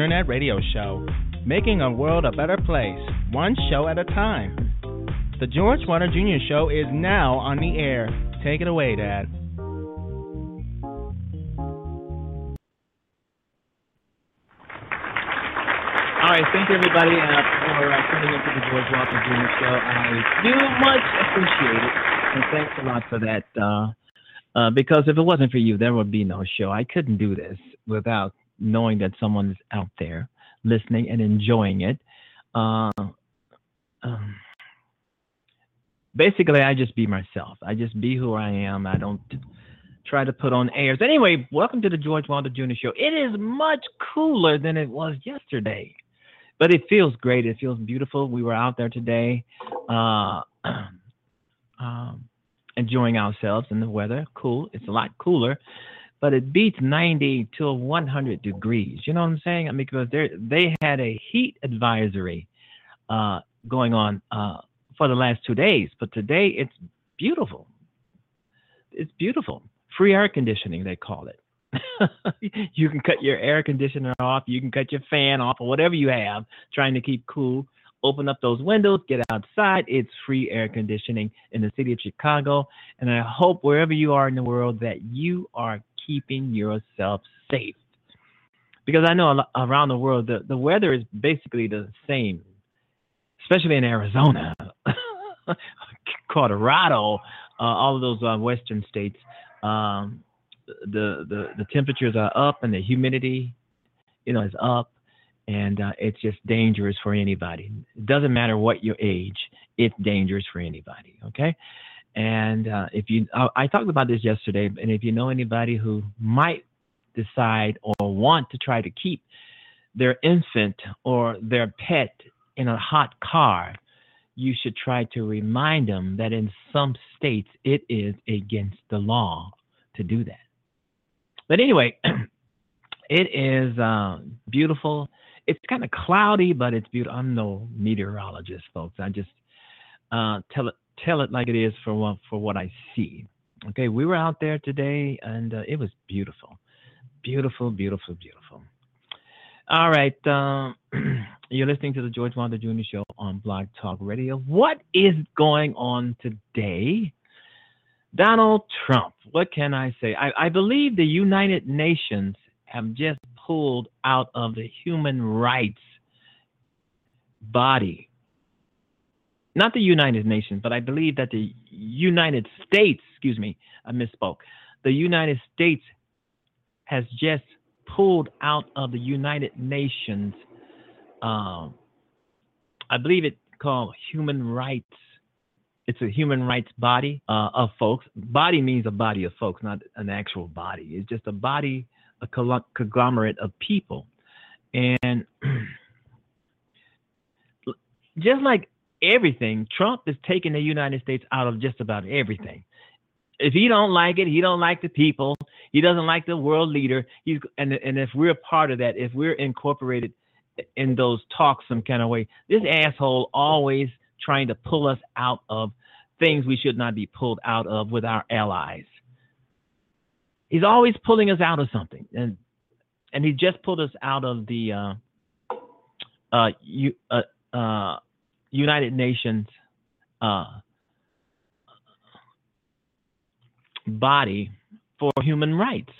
internet radio show, making a world a better place, one show at a time. The George Wilder Jr. Show is now on the air. Take it away, Dad. All right, thank you everybody uh, for uh, tuning into the George Wilder Jr. Show. I do much appreciate it, and thanks a lot for that. Uh, uh, because if it wasn't for you, there would be no show. I couldn't do this without knowing that someone's out there listening and enjoying it. Uh, um, basically, I just be myself. I just be who I am. I don't try to put on airs. Anyway, welcome to the George Wilder Jr. Show. It is much cooler than it was yesterday, but it feels great. It feels beautiful. We were out there today. Uh, um, enjoying ourselves in the weather. Cool. It's a lot cooler, but it beats 90 to 100 degrees. You know what I'm saying? I mean, because they had a heat advisory uh, going on uh, for the last two days, but today it's beautiful. It's beautiful. Free air conditioning, they call it. you can cut your air conditioner off. You can cut your fan off or whatever you have trying to keep cool open up those windows, get outside. It's free air conditioning in the city of Chicago. And I hope wherever you are in the world that you are keeping yourself safe. Because I know around the world, the, the weather is basically the same, especially in Arizona, Colorado, uh, all of those uh, western states. Um, the, the, the temperatures are up and the humidity, you know, is up and uh, it's just dangerous for anybody. It doesn't matter what your age; it's dangerous for anybody. Okay, and uh, if you, I, I talked about this yesterday, and if you know anybody who might decide or want to try to keep their infant or their pet in a hot car, you should try to remind them that in some states it is against the law to do that. But anyway, it is uh, beautiful it's kind of cloudy, but it's beautiful. I'm no meteorologist, folks. I just uh, tell it tell it like it is for what for what I see. Okay, we were out there today, and uh, it was beautiful, beautiful, beautiful, beautiful. All right, um, you're listening to the George Wilder Jr. Show on Blog Talk Radio. What is going on today? Donald Trump. What can I say? I, I believe the United Nations have just pulled out of the human rights body. Not the United Nations, but I believe that the United States, excuse me, I misspoke. The United States has just pulled out of the United Nations. Um, I believe it's called human rights. It's a human rights body uh, of folks. Body means a body of folks, not an actual body. It's just a body a conglomerate of people. And just like everything, Trump is taking the United States out of just about everything. If he don't like it, he don't like the people. He doesn't like the world leader. He's and and if we're part of that, if we're incorporated in those talks some kind of way, this asshole always trying to pull us out of things we should not be pulled out of with our allies. He's always pulling us out of something, and and he just pulled us out of the uh, uh, U, uh, uh, United Nations uh, body for human rights.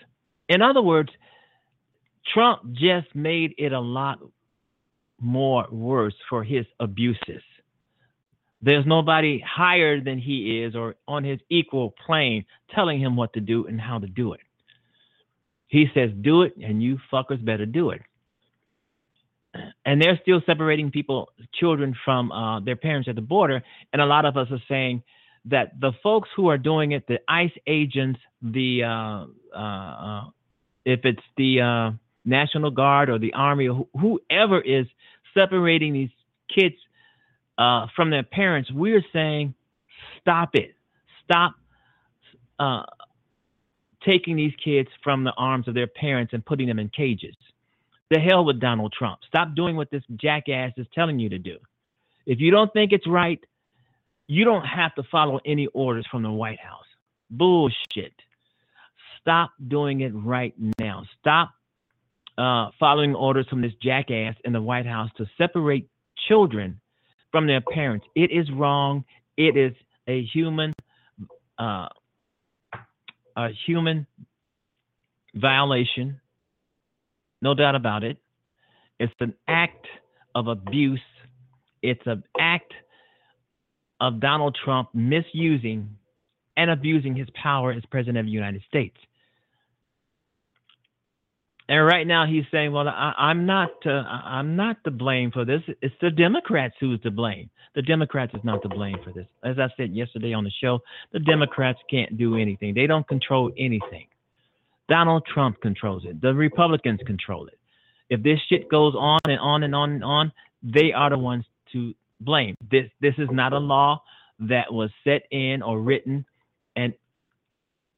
In other words, Trump just made it a lot more worse for his abuses. There's nobody higher than he is or on his equal plane telling him what to do and how to do it. He says, do it, and you fuckers better do it. And they're still separating people, children from uh, their parents at the border. And a lot of us are saying that the folks who are doing it, the ICE agents, the uh, uh, uh if it's the uh, National Guard or the Army or wh- whoever is separating these kids uh, from their parents, we're saying, stop it. Stop taking these kids from the arms of their parents and putting them in cages. The hell with Donald Trump. Stop doing what this jackass is telling you to do. If you don't think it's right, you don't have to follow any orders from the White House. Bullshit. Stop doing it right now. Stop uh, following orders from this jackass in the White House to separate children from their parents. It is wrong. It is a human, uh, a human violation. No doubt about it. It's an act of abuse. It's an act of Donald Trump misusing and abusing his power as president of the United States. And right now he's saying, "Well, I, am not, uh, I'm not to blame for this. It's the Democrats who's to blame. The Democrats is not to blame for this. As I said yesterday on the show, the Democrats can't do anything. They don't control anything. Donald Trump controls it. The Republicans control it. If this shit goes on and on and on and on, they are the ones to blame. This, this is not a law that was set in or written and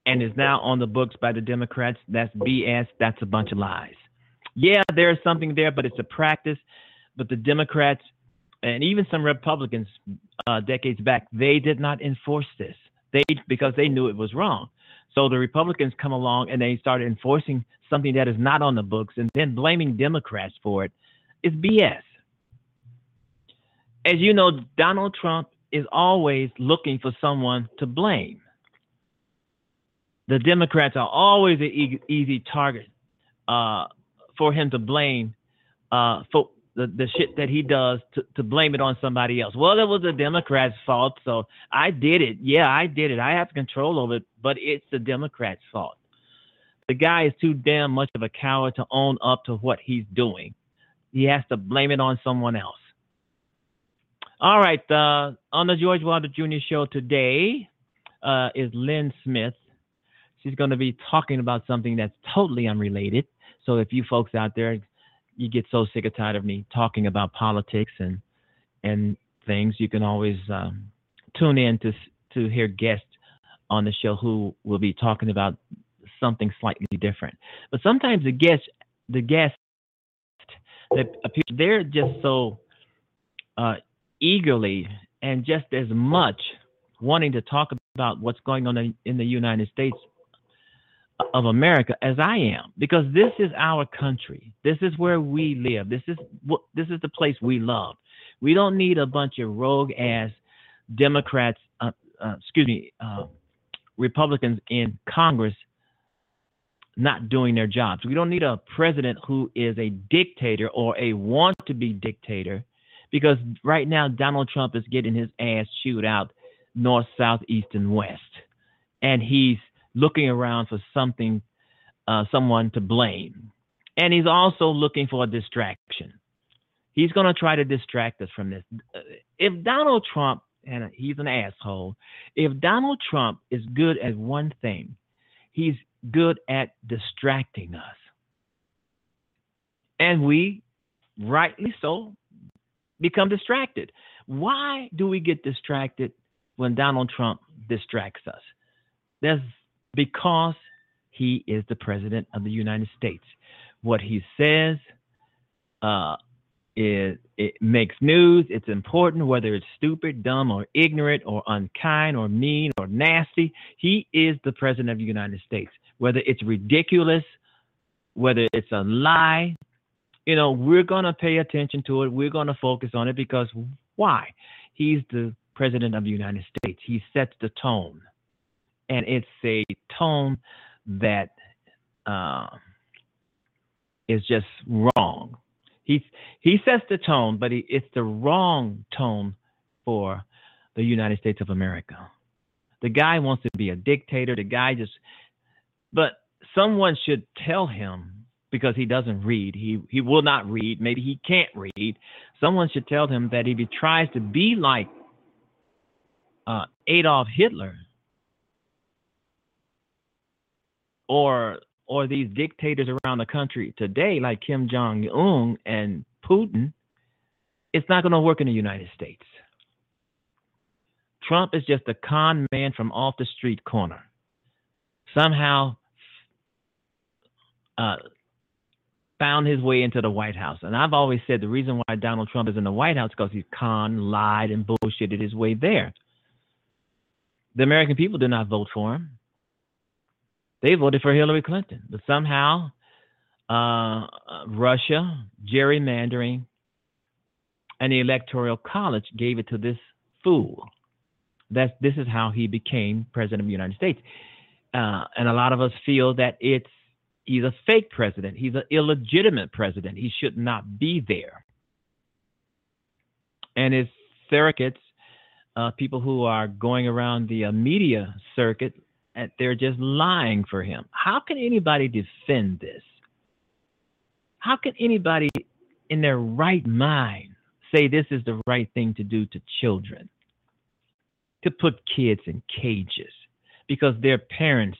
and is now on the books by the Democrats. That's BS. That's a bunch of lies. Yeah, there's something there, but it's a practice. But the Democrats and even some Republicans uh, decades back, they did not enforce this. They because they knew it was wrong. So the Republicans come along and they start enforcing something that is not on the books and then blaming Democrats for it is BS. As you know, Donald Trump is always looking for someone to blame the Democrats are always an e- easy target uh, for him to blame uh, for the, the shit that he does to, to blame it on somebody else. Well, it was the Democrats' fault, so I did it. Yeah, I did it. I have control over it, but it's the Democrats' fault. The guy is too damn much of a coward to own up to what he's doing. He has to blame it on someone else. All right, uh, on the George Wilder Jr. show today uh, is Lynn Smith. She's going to be talking about something that's totally unrelated. So if you folks out there, you get so sick and tired of me talking about politics and and things, you can always um, tune in to to hear guests on the show who will be talking about something slightly different. But sometimes the guests, the guests that appear, they're just so uh, eagerly and just as much wanting to talk about what's going on in the United States of America as I am because this is our country. This is where we live. This is what this is the place we love. We don't need a bunch of rogue ass Democrats, uh, uh, excuse me, uh, Republicans in Congress not doing their jobs. We don't need a president who is a dictator or a want to be dictator because right now Donald Trump is getting his ass chewed out north, south, east, and west. And he's looking around for something, uh, someone to blame. And he's also looking for a distraction. He's going to try to distract us from this. Uh, if Donald Trump, and he's an asshole, if Donald Trump is good at one thing, he's good at distracting us. And we, rightly so, become distracted. Why do we get distracted when Donald Trump distracts us? There's because he is the president of the United States. What he says uh, is it makes news. It's important, whether it's stupid, dumb, or ignorant, or unkind, or mean, or nasty. He is the president of the United States. Whether it's ridiculous, whether it's a lie, you know, we're going to pay attention to it. We're going to focus on it because why? He's the president of the United States. He sets the tone and it's a tone that uh, is just wrong. He he sets the tone, but he, it's the wrong tone for the United States of America. The guy wants to be a dictator. The guy just, but someone should tell him because he doesn't read. He he will not read. Maybe he can't read. Someone should tell him that if he tries to be like uh, Adolf Hitler, or or these dictators around the country today, like Kim Jong Un and Putin, it's not going to work in the United States. Trump is just a con man from off the street corner. Somehow uh, found his way into the White House. And I've always said the reason why Donald Trump is in the White House is because he's con, lied, and bullshitted his way there. The American people did not vote for him. They voted for Hillary Clinton, but somehow uh, Russia, gerrymandering, and the Electoral College gave it to this fool. That's this is how he became president of the United States. Uh, and a lot of us feel that it's he's a fake president. He's an illegitimate president. He should not be there. And his surrogates, uh, people who are going around the uh, media circuit, and they're just lying for him. How can anybody defend this? How can anybody in their right mind say this is the right thing to do to children? To put kids in cages because their parents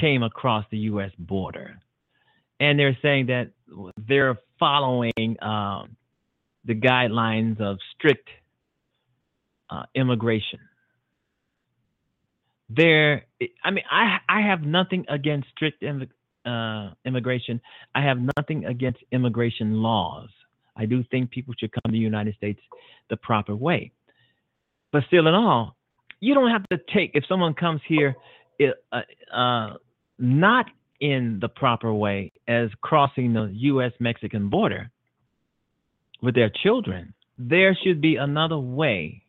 came across the U.S. border. And they're saying that they're following um, the guidelines of strict uh, immigration. There, I mean, I I have nothing against strict uh, immigration. I have nothing against immigration laws. I do think people should come to the United States the proper way. But still, in all, you don't have to take if someone comes here uh, uh, not in the proper way as crossing the U.S. Mexican border with their children. There should be another way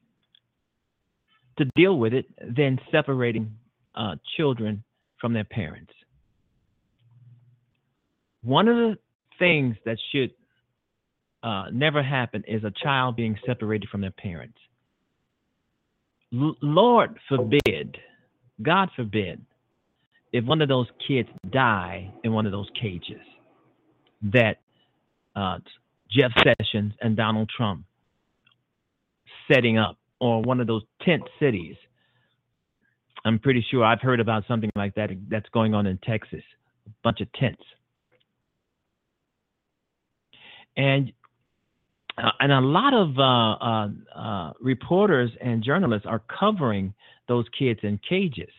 to deal with it than separating uh, children from their parents. One of the things that should uh, never happen is a child being separated from their parents. L- Lord forbid, God forbid, if one of those kids die in one of those cages that uh, Jeff Sessions and Donald Trump setting up, or one of those tent cities. I'm pretty sure I've heard about something like that that's going on in Texas, a bunch of tents. And uh, and a lot of uh, uh, uh reporters and journalists are covering those kids in cages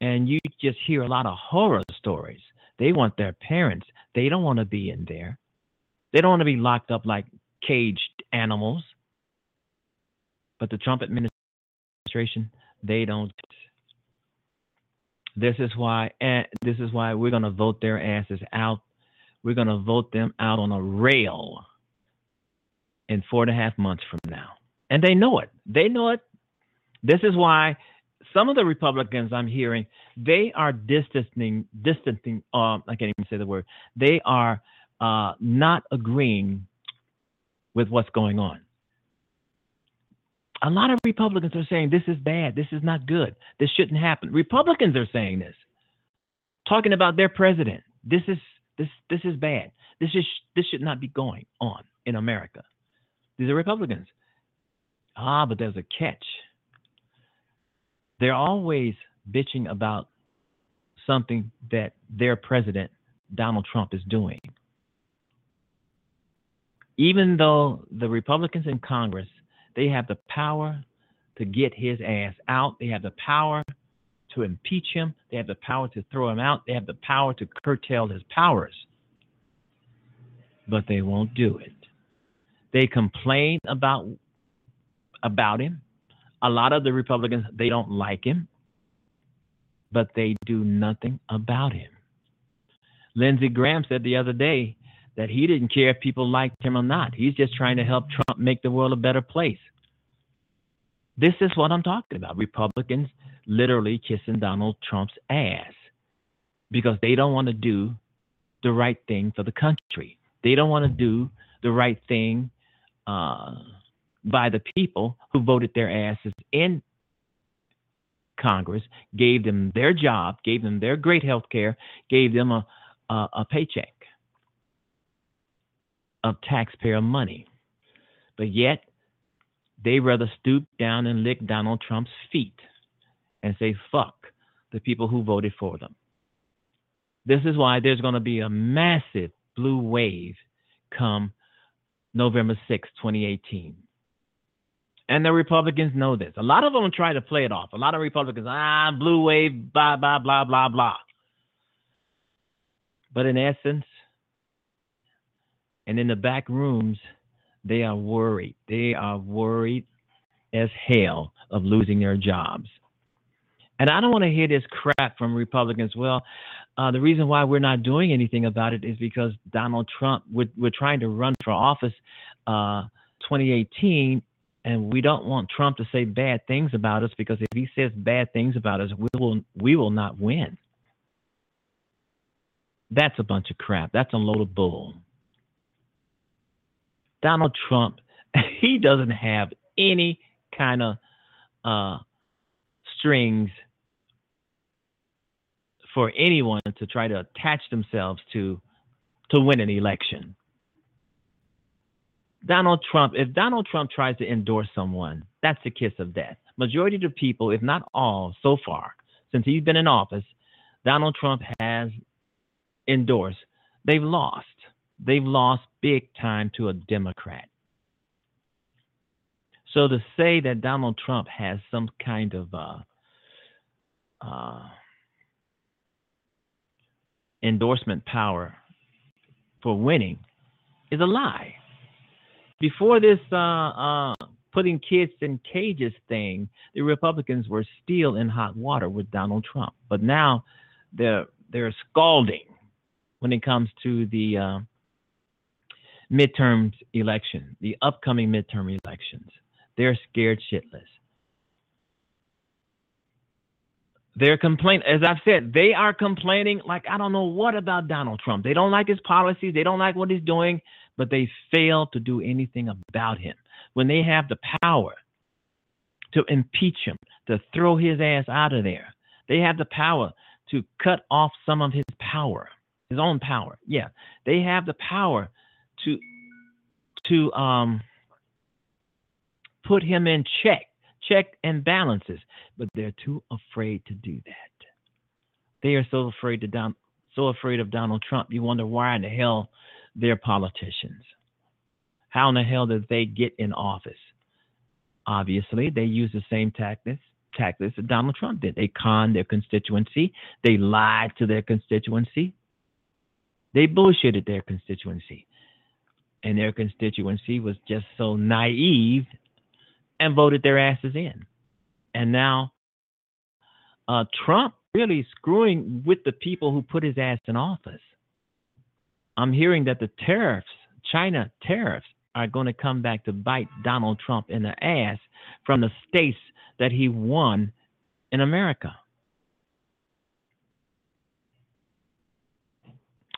and you just hear a lot of horror stories. They want their parents. They don't want to be in there. They don't want to be locked up like caged animals. But the Trump administration, they don't. This is why and this is why we're going to vote their asses out. We're going to vote them out on a rail in four and a half months from now. And they know it. They know it. This is why some of the Republicans I'm hearing, they are distancing, distancing. Um, I can't even say the word. They are uh, not agreeing with what's going on. A lot of Republicans are saying this is bad. This is not good. This shouldn't happen. Republicans are saying this, talking about their president. This is this this is bad. This is this should not be going on in America. These are Republicans. Ah, but there's a catch they're always bitching about something that their president, Donald Trump, is doing. Even though the Republicans in Congress, they have the power to get his ass out, they have the power to impeach him, they have the power to throw him out, they have the power to curtail his powers. But they won't do it. They complain about about him a lot of the Republicans, they don't like him, but they do nothing about him. Lindsey Graham said the other day that he didn't care if people liked him or not. He's just trying to help Trump make the world a better place. This is what I'm talking about. Republicans literally kissing Donald Trump's ass because they don't want to do the right thing for the country. They don't want to do the right thing uh, by the people who voted their asses in Congress, gave them their job, gave them their great health care, gave them a, a, a paycheck of taxpayer money. But yet, they rather stoop down and lick Donald Trump's feet and say, fuck the people who voted for them. This is why there's going to be a massive blue wave come November 6, 2018. And the Republicans know this. A lot of them try to play it off. A lot of Republicans, ah, blue wave, blah, blah, blah, blah, blah. But in essence, and in the back rooms, they are worried. They are worried as hell of losing their jobs. And I don't want to hear this crap from Republicans. Well, Uh, the reason why we're not doing anything about it is because Donald Trump, we're, we're trying to run for office uh, 2018, and we don't want Trump to say bad things about us because if he says bad things about us, we will we will not win. That's a bunch of crap. That's a load of bull. Donald Trump, he doesn't have any kind of uh, strings for anyone to try to attach themselves to to win an election. Donald Trump, if Donald Trump tries to endorse someone, that's a kiss of death. Majority of the people, if not all, so far, since he's been in office, Donald Trump has endorsed. They've lost. They've lost big time to a Democrat. So to say that Donald Trump has some kind of uh, uh, endorsement power for winning is a lie. Before this uh, uh, putting kids in cages thing, the Republicans were still in hot water with Donald Trump, but now they're they're scalding when it comes to the uh, midterm election, the upcoming midterm elections. They're scared shitless. They're complaining, as I've said, they are complaining like I don't know what about Donald Trump. They don't like his policies, they don't like what he's doing, but they fail to do anything about him. When they have the power to impeach him, to throw his ass out of there, they have the power to cut off some of his power, his own power. Yeah, they have the power to to um put him in check, check and balances, but they're too afraid to do that. They are so afraid to down, so afraid of Donald Trump. You wonder why in the hell they're politicians. How in the hell did they get in office? Obviously, they use the same tactics tactics that Donald Trump did. They conned their constituency. They lied to their constituency. They bullshitted their constituency. And their constituency was just so naive and voted their asses in. And now uh, Trump really screwing with the people who put his ass in office. I'm hearing that the tariffs, China tariffs, are going to come back to bite Donald Trump in the ass from the states that he won in America.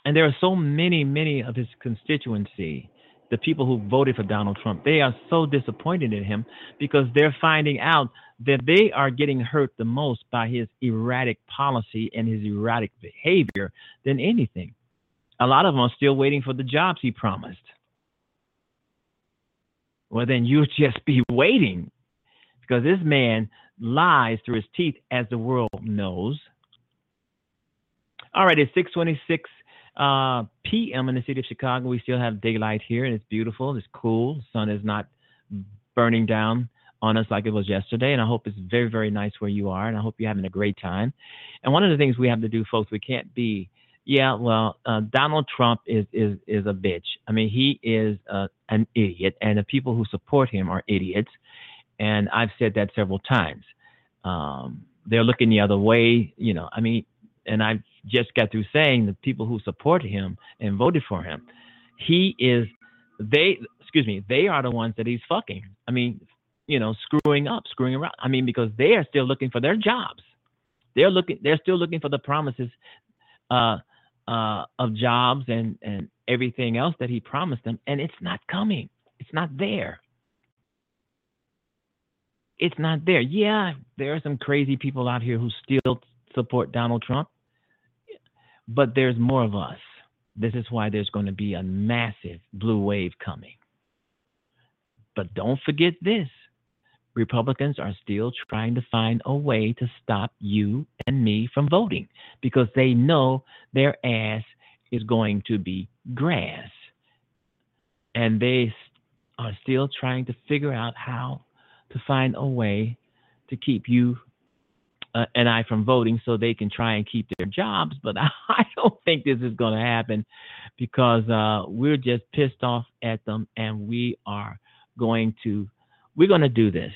And there are so many, many of his constituency the people who voted for Donald Trump, they are so disappointed in him because they're finding out that they are getting hurt the most by his erratic policy and his erratic behavior than anything. A lot of them are still waiting for the jobs he promised. Well, then you'll just be waiting because this man lies through his teeth, as the world knows. All right, it's 626 uh, p.m. in the city of Chicago. We still have daylight here, and it's beautiful. It's cool. The sun is not burning down on us like it was yesterday. And I hope it's very, very nice where you are. And I hope you're having a great time. And one of the things we have to do, folks, we can't be, yeah, well, uh, Donald Trump is is is a bitch. I mean, he is uh, an idiot, and the people who support him are idiots. And I've said that several times. Um, they're looking the other way. You know, I mean, and I've just got through saying the people who support him and voted for him, he is they excuse me, they are the ones that he's fucking. I mean, you know, screwing up, screwing around. I mean, because they are still looking for their jobs. They're looking they're still looking for the promises uh uh of jobs and and everything else that he promised them and it's not coming. It's not there. It's not there. Yeah, there are some crazy people out here who still support Donald Trump. But there's more of us. This is why there's going to be a massive blue wave coming. But don't forget this Republicans are still trying to find a way to stop you and me from voting because they know their ass is going to be grass. And they are still trying to figure out how to find a way to keep you uh, and I from voting so they can try and keep their jobs. But I don't think this is going to happen because uh, we're just pissed off at them and we are going to we're going to do this.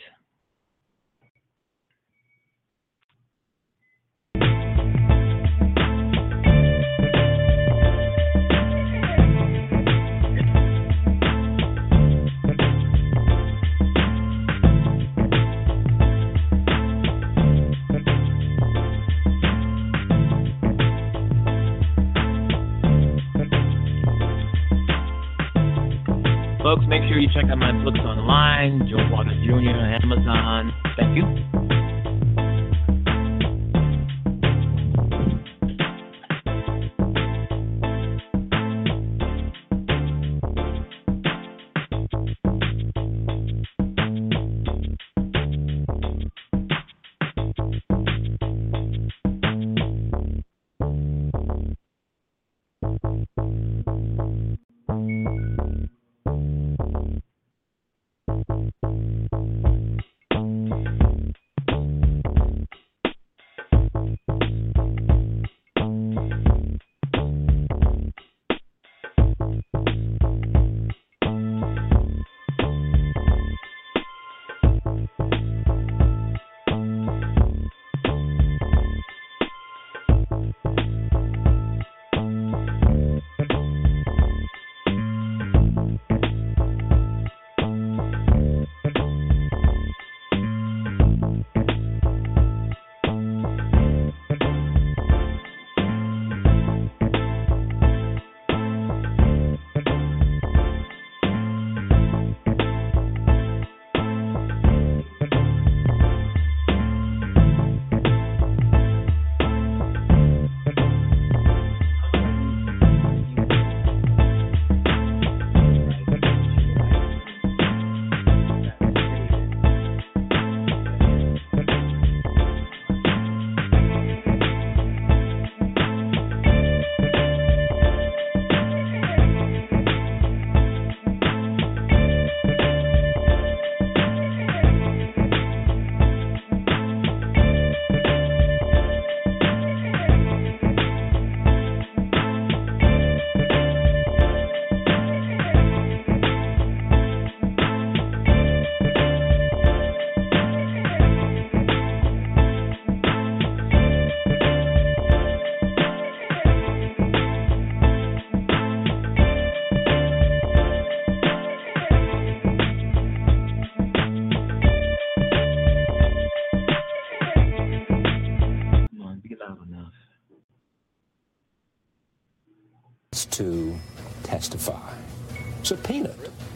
Folks, make sure you check out my books online, George Wilder Jr., Amazon. Thank you.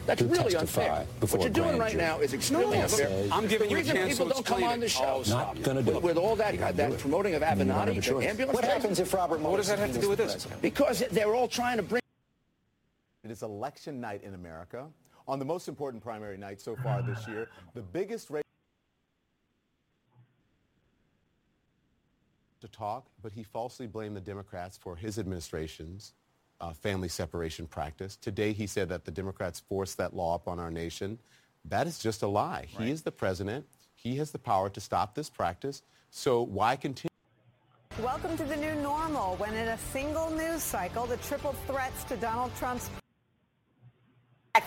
That's really unfair. What you're doing right now is extremely unfair. I'm giving you a chance people don't come on the show. Oh, not going to do with, with all that that promoting of Avenatti, the ambulance. What happens if Robert Mueller? What does that have to do with this? Because they're all trying to bring. It is election night in America. On the most important primary night so far this year, the biggest race to talk, but he falsely blamed the Democrats for his administration's uh, family separation practice. Today he said that the Democrats forced that law upon our nation. That is just a lie. Right. He is the president. He has the power to stop this practice. So why continue? Welcome to the new normal when in a single news cycle, the triple threats to Donald Trump's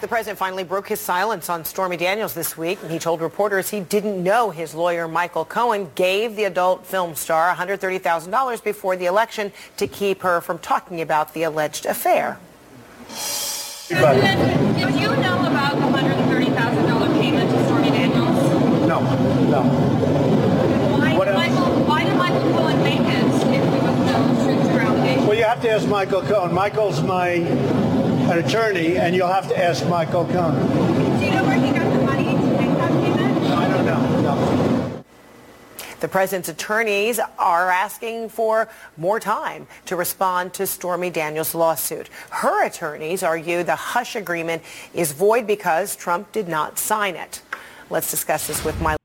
the president finally broke his silence on Stormy Daniels this week. He told reporters he didn't know his lawyer, Michael Cohen, gave the adult film star $130,000 before the election to keep her from talking about the alleged affair. President, did you know about the $130,000 payment to Stormy Daniels? No, no. Why, did Michael, why did Michael Cohen make it if there was no strict allegation? Well, you have to ask Michael Cohen. Michael's my an attorney, and you'll have to ask Michael Cohen. Do you know where he got the money to make that payment? I don't know. No. The president's attorneys are asking for more time to respond to Stormy Daniels' lawsuit. Her attorneys argue the hush agreement is void because Trump did not sign it. Let's discuss this with my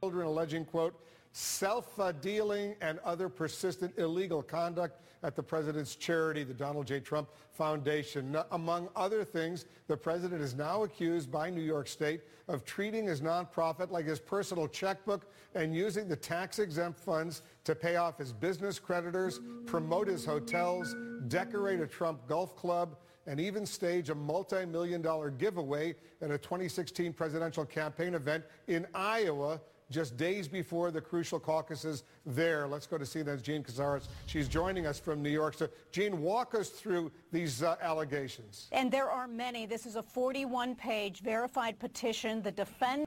children alleging, quote, self-dealing and other persistent illegal conduct at the president's charity, the Donald J. Trump Foundation. Among other things, the president is now accused by New York State of treating his nonprofit like his personal checkbook and using the tax-exempt funds to pay off his business creditors, promote his hotels, decorate a Trump golf club, and even stage a multi-million dollar giveaway at a 2016 presidential campaign event in Iowa just days before the crucial caucuses there. Let's go to CNN's Jean Casarez. She's joining us from New York. So, Jean, walk us through these uh, allegations. And there are many. This is a 41-page verified petition. The defense.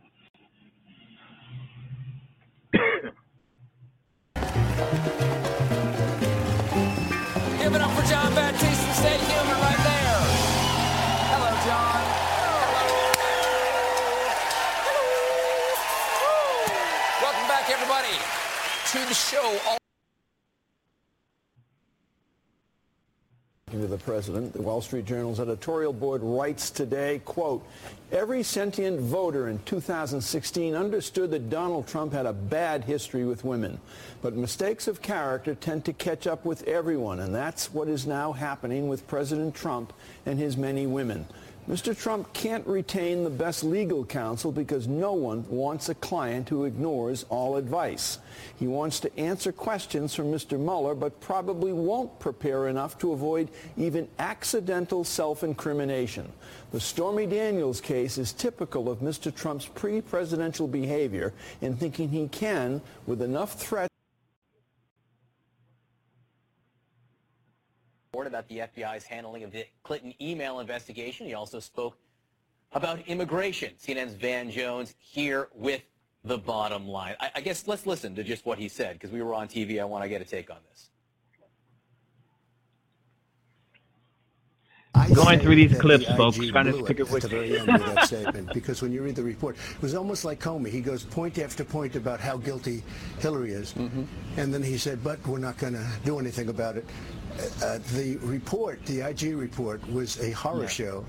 to the show. All To the president, the Wall Street Journal's editorial board writes today, quote, every sentient voter in 2016 understood that Donald Trump had a bad history with women. But mistakes of character tend to catch up with everyone, and that's what is now happening with President Trump and his many women. Mr. Trump can't retain the best legal counsel because no one wants a client who ignores all advice. He wants to answer questions from Mr. Mueller, but probably won't prepare enough to avoid even accidental self-incrimination. The Stormy Daniels case is typical of Mr. Trump's pre-presidential behavior in thinking he can, with enough threat about the FBI's handling of the Clinton email investigation. He also spoke about immigration. CNN's Van Jones here with the bottom line. I, I guess let's listen to just what he said because we were on TV. I want to get a take on this. I Going through these clips, folks, trying to figure at the very end of that statement, because when you read the report, it was almost like Comey. He goes point after point about how guilty Hillary is, mm-hmm. and then he said, "But we're not going to do anything about it." Uh, the report, the IG report, was a horror yeah. show.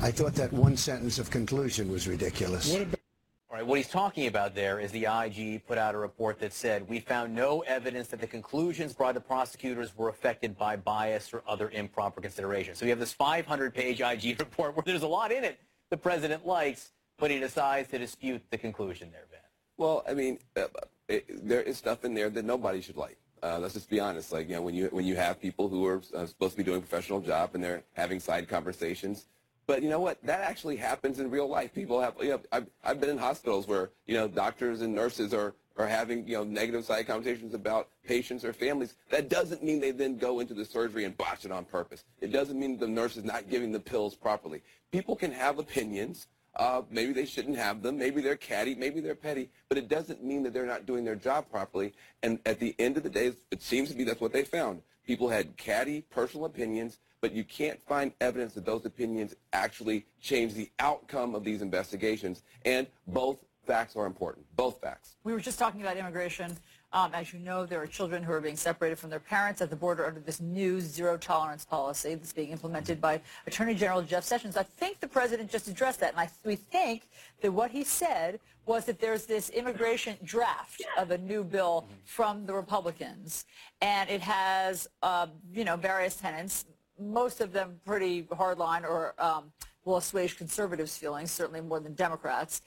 I thought that one sentence of conclusion was ridiculous. All right, what he's talking about there is the IG put out a report that said, we found no evidence that the conclusions brought to prosecutors were affected by bias or other improper considerations. So you have this 500-page IG report where there's a lot in it the president likes, but he decides to dispute the conclusion there, Ben. Well, I mean, uh, it, there is stuff in there that nobody should like. Uh, let's just be honest. Like you know, when you when you have people who are uh, supposed to be doing a professional job and they're having side conversations, but you know what? That actually happens in real life. People have. You know, I've I've been in hospitals where you know doctors and nurses are are having you know negative side conversations about patients or families. That doesn't mean they then go into the surgery and botch it on purpose. It doesn't mean the nurse is not giving the pills properly. People can have opinions. Uh, maybe they shouldn't have them. Maybe they're catty. Maybe they're petty. But it doesn't mean that they're not doing their job properly. And at the end of the day, it seems to be that's what they found. People had catty personal opinions, but you can't find evidence that those opinions actually change the outcome of these investigations. And both facts are important. Both facts. We were just talking about immigration. Um, as you know, there are children who are being separated from their parents at the border under this new zero-tolerance policy that's being implemented by Attorney General Jeff Sessions. I think the president just addressed that, and I, we think that what he said was that there's this immigration draft of a new bill from the Republicans, and it has, uh, you know, various tenants, most of them pretty hardline or um, will assuage conservatives' feelings, certainly more than Democrats.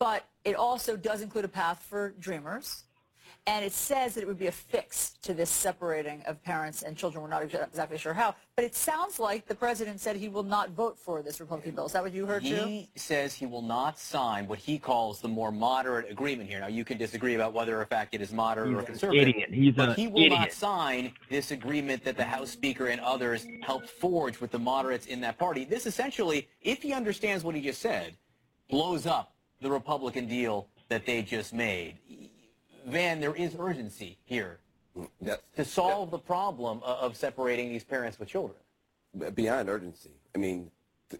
But it also does include a path for dreamers and it says that it would be a fix to this separating of parents and children. We're not exactly sure how. But it sounds like the president said he will not vote for this Republican bill. Is that what you heard, he too? He says he will not sign what he calls the more moderate agreement here. Now, you can disagree about whether, in fact, it is moderate He's or conservative. Idiot. He's but he will idiot. not sign this agreement that the House Speaker and others helped forge with the moderates in that party. This essentially, if he understands what he just said, blows up the Republican deal that they just made Van, there is urgency here to solve the problem of separating these parents with children. Beyond urgency. I mean,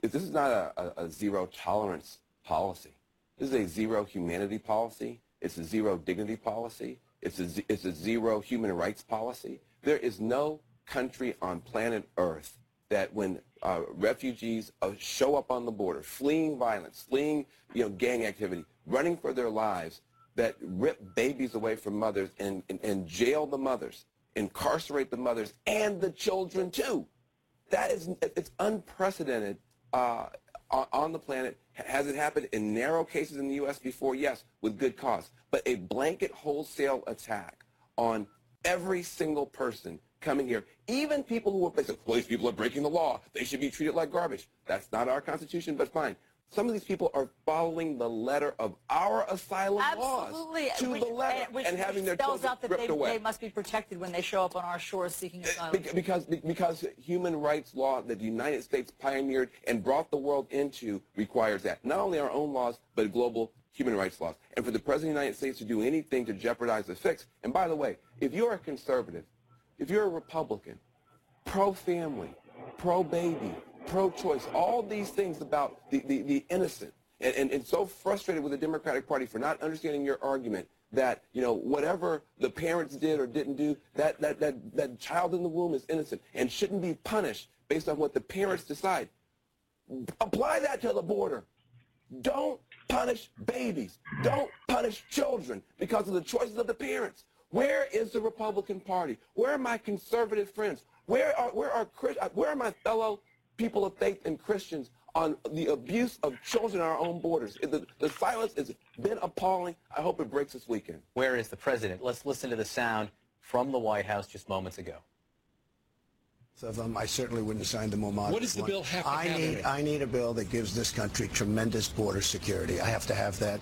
this is not a, a, a zero tolerance policy. This is a zero humanity policy. It's a zero dignity policy. It's a, it's a zero human rights policy. There is no country on planet Earth that when uh, refugees uh, show up on the border, fleeing violence, fleeing you know, gang activity, running for their lives, that rip babies away from mothers and, and, and jail the mothers, incarcerate the mothers and the children too. That is, it's unprecedented uh, on the planet. Has it happened in narrow cases in the U.S. before? Yes, with good cause. But a blanket wholesale attack on every single person coming here, even people who are, these people are breaking the law. They should be treated like garbage. That's not our Constitution, but fine. Some of these people are following the letter of our asylum Absolutely. laws to which, the eh, letter which, and having their spells out that they, away. they must be protected when they show up on our shores seeking eh, asylum. Because, because human rights law that the United States pioneered and brought the world into requires that. Not only our own laws, but global human rights laws. And for the President of the United States to do anything to jeopardize the fix, and by the way, if you're a conservative, if you're a Republican, pro-family, pro-baby, pro-choice, all these things about the, the, the innocent, and, and, and so frustrated with the Democratic Party for not understanding your argument that, you know, whatever the parents did or didn't do, that, that, that, that child in the womb is innocent and shouldn't be punished based on what the parents decide. Apply that to the border. Don't punish babies. Don't punish children because of the choices of the parents. Where is the Republican Party? Where are my conservative friends? Where are, where are, uh, where are my fellow people of faith and Christians on the abuse of children on our own borders. The, the, silence has been appalling. I hope it breaks this weekend. Where is the president? Let's listen to the sound from the White House just moments ago. Of them, um, I certainly wouldn't sign the more moderate What does the one. bill have to I have need, I need a bill that gives this country tremendous border security. I have to have that.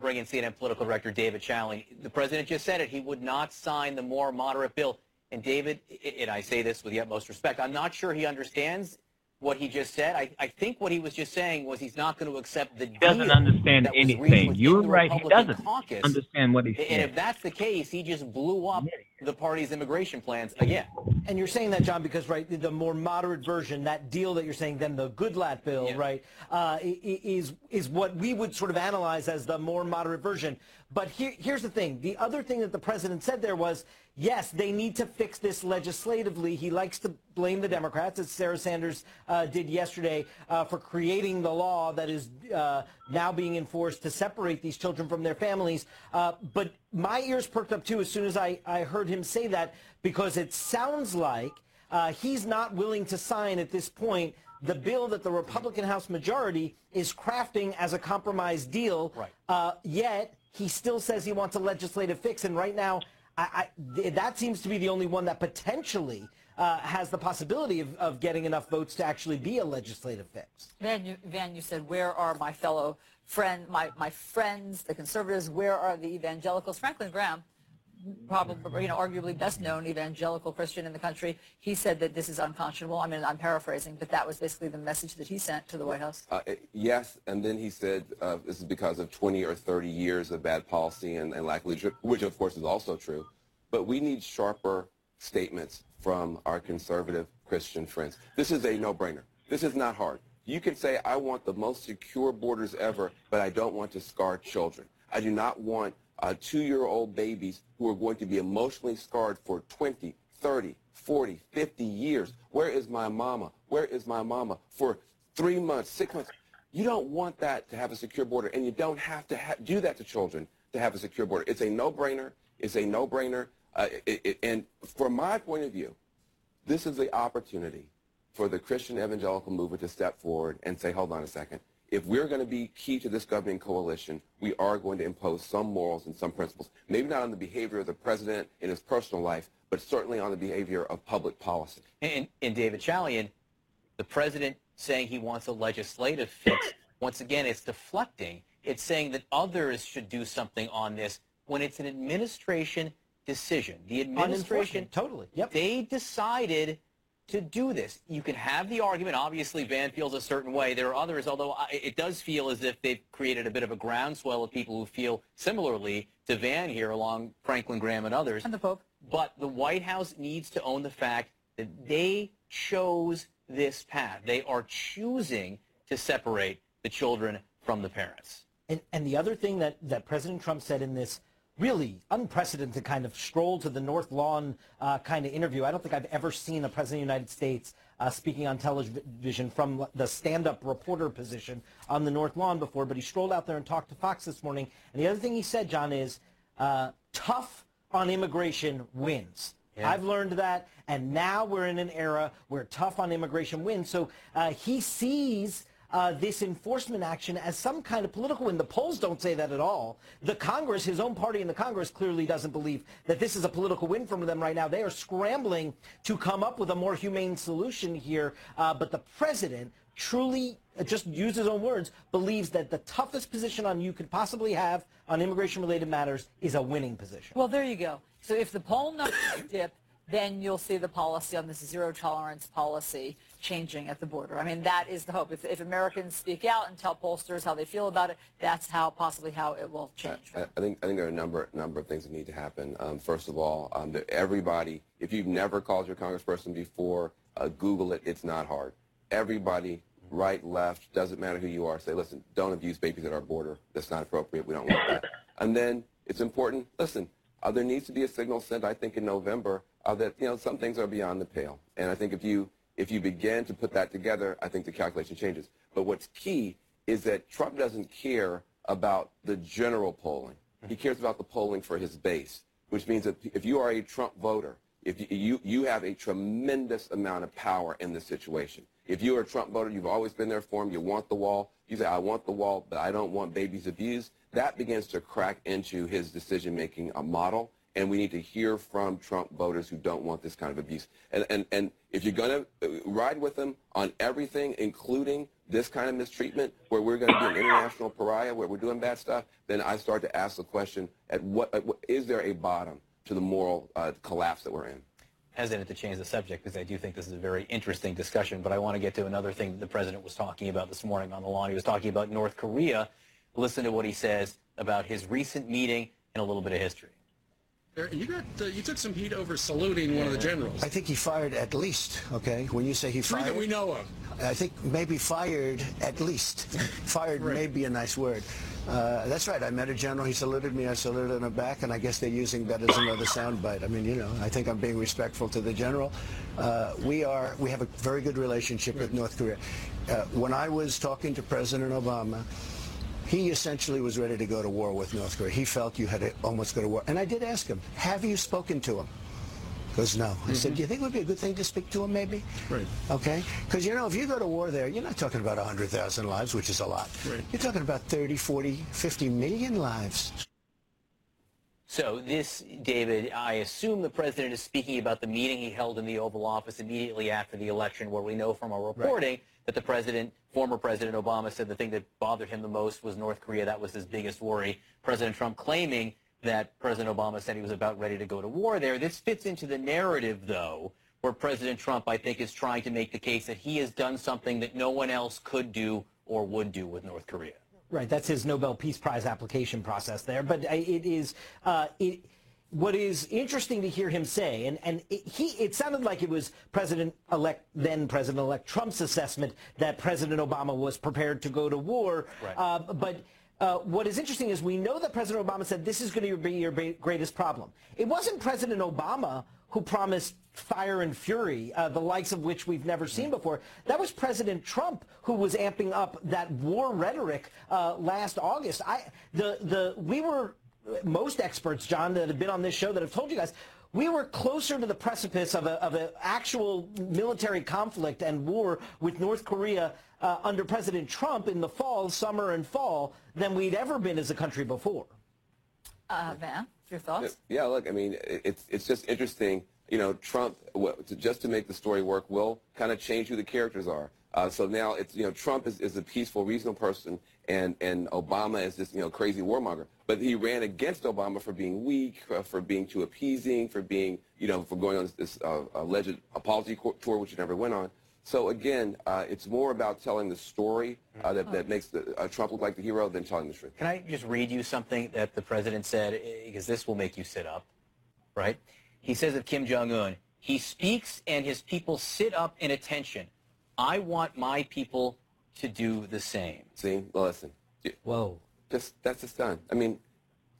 Want bring in CNN political director David Chalian. The president just said it. He would not sign the more moderate bill. And David, and I say this with the utmost respect, I'm not sure he understands what he just said. I, I think what he was just saying was he's not going to accept the he doesn't understand anything. You're right. He doesn't caucus. understand what he's saying. and saying. if that's the case, he just blew up the party's immigration plans again. And you're saying that, John, because right, the more moderate version, that deal that you're saying, then the Goodlatte bill, Yeah. right, uh, i- i- is is what we would sort of analyze as the more moderate version. But here, here's the thing: the other thing that the president said there was, yes, they need to fix this legislatively. He likes to blame the Democrats, as Sarah Sanders uh, did yesterday, uh, for creating the law that is uh, now being enforced to separate these children from their families. Uh, but my ears perked up too as soon as I, I heard him say that because it sounds like uh, he's not willing to sign at this point the bill that the Republican House majority is crafting as a compromise deal. Right. Uh, yet he still says he wants a legislative fix, and right now, I, I, that seems to be the only one that potentially uh, has the possibility of, of getting enough votes to actually be a legislative fix. Van, you, Van, you said, where are my fellow friend, my, my friends, the conservatives? Where are the evangelicals? Franklin Graham, probably, you know, arguably best known evangelical Christian in the country, he said that this is unconscionable. I mean, I'm paraphrasing, but that was basically the message that he sent to the White House. Uh, yes, and then he said uh, this is because of 20 or 30 years of bad policy and, and lack of leadership, which of course is also true. But we need sharper statements from our conservative Christian friends. This is a no-brainer. This is not hard. You can say, I want the most secure borders ever, but I don't want to scar children. I do not want uh, two-year-old babies who are going to be emotionally scarred for 20, 30, 40, 50 years. Where is my mama? Where is my mama? For three months, six months. You don't want that to have a secure border, and you don't have to ha- do that to children to have a secure border. It's a no-brainer. It's a no-brainer. Uh, it, it, and from my point of view, this is the opportunity for the Christian evangelical movement to step forward and say, hold on a second. If we're going to be key to this governing coalition, we are going to impose some morals and some principles. Maybe not on the behavior of the president in his personal life, but certainly on the behavior of public policy. And, and David Chalian, the president saying he wants a legislative fix, once again, it's deflecting. It's saying that others should do something on this when it's an administration decision. The administration, totally. Yep. they decided to do this. You can have the argument. Obviously, Van feels a certain way. There are others, although I- it does feel as if they've created a bit of a groundswell of people who feel similarly to Van here, along Franklin Graham and others. And the Pope. But the White House needs to own the fact that they chose this path. They are choosing to separate the children from the parents. And, and the other thing that, that President Trump said in this really unprecedented kind of stroll to the North Lawn uh, kind of interview, I don't think I've ever seen a president of the United States uh, speaking on television from the stand-up reporter position on the North Lawn before, but he strolled out there and talked to Fox this morning. And the other thing he said, John, is uh, tough on immigration wins. Yeah. I've learned that, and now we're in an era where tough on immigration wins. So uh, he sees uh, this enforcement action as some kind of political win. The polls don't say that at all. The Congress, his own party in the Congress, clearly doesn't believe that this is a political win for them right now. They are scrambling to come up with a more humane solution here. Uh, but the president truly, uh, just use his own words, believes that the toughest position on you could possibly have on immigration-related matters is a winning position. Well, there you go. So if the poll numbers dip, then you'll see the policy on this zero tolerance policy changing at the border. I mean, that is the hope. If, if Americans speak out and tell pollsters how they feel about it, that's how possibly how it will change. I, I think I think there are a number number of things that need to happen. Um, first of all, um, everybody, if you've never called your congressperson before, uh, Google it. It's not hard. Everybody, right, left, doesn't matter who you are, say, listen, don't abuse babies at our border. That's not appropriate. We don't want that. And then it's important, listen, uh, there needs to be a signal sent, I think, in November uh, that, you know, some things are beyond the pale. And I think if you, if you begin to put that together, I think the calculation changes. But what's key is that Trump doesn't care about the general polling. He cares about the polling for his base, which means that if you are a Trump voter, if you, you, you have a tremendous amount of power in this situation. If you're a Trump voter, you've always been there for him, you want the wall, you say, I want the wall, but I don't want babies abused, that begins to crack into his decision-making model. And we need to hear from Trump voters who don't want this kind of abuse. And, and, and if you're going to ride with them on everything, including this kind of mistreatment, where we're going to be an international pariah, where we're doing bad stuff, then I start to ask the question, at what, at what is there a bottom to the moral uh, collapse that we're in? hesitant to change the subject because I do think this is a very interesting discussion, but I want to get to another thing that the president was talking about this morning on the lawn. He was talking about North Korea. Listen to what he says about his recent meeting and a little bit of history. You got uh, you took some heat over saluting one of the generals. I think he fired at least. Okay, when you say he Three fired, that we know of. I think maybe fired at least. fired may be a nice word. Uh, that's right. I met a general. He saluted me. I saluted him back, and I guess they're using that as another soundbite. I mean, you know, I think I'm being respectful to the general. Uh, we are. We have a very good relationship with North Korea. Uh, when I was talking to President Obama, he essentially was ready to go to war with North Korea. He felt you had to almost go to war. And I did ask him, have you spoken to him? He goes, no. I said, mm-hmm. do you think it would be a good thing to speak to him maybe? Right. Okay? Because, you know, if you go to war there, you're not talking about 100,000 lives, which is a lot. Right. You're talking about 30, 40, 50 million lives. So this, David, I assume the president is speaking about the meeting he held in the Oval Office immediately after the election, where we know from our reporting that the president, former President Obama, said the thing that bothered him the most was North Korea. That was his biggest worry. President Trump claiming that President Obama said he was about ready to go to war there. This fits into the narrative, though, where President Trump, I think, is trying to make the case that he has done something that no one else could do or would do with North Korea. Right, that's his Nobel Peace Prize application process there. But it is, uh, it, what is interesting to hear him say, and, and it, he, it sounded like it was President-elect, then President-elect Trump's assessment that President Obama was prepared to go to war. Right. Uh, but uh, what is interesting is we know that President Obama said this is going to be your greatest problem. It wasn't President Obama who promised fire and fury, uh, the likes of which we've never seen before. That was President Trump who was amping up that war rhetoric uh, last August. I, the, the, we were, most experts, John, that have been on this show that have told you guys, we were closer to the precipice of, a, of an actual military conflict and war with North Korea uh, under President Trump in the fall, summer, and fall than we'd ever been as a country before. Uh, Van, your thoughts? Yeah, look, I mean, it's it's just interesting. You know, Trump, just to make the story work, will kind of change who the characters are. Uh, so now it's you know Trump is, is a peaceful, reasonable person, and and Obama is this you know crazy warmonger. But he ran against Obama for being weak, for being too appeasing, for being you know for going on this, this uh, alleged apology tour, which he never went on. So again, uh, it's more about telling the story uh, that, that makes the, uh, Trump look like the hero than telling the truth. Can I just read you something that the president said, because this will make you sit up, right? He says of Kim Jong-un, he speaks and his people sit up in attention. I want my people to do the same. See, well, listen. Whoa. Just that's just done. I mean,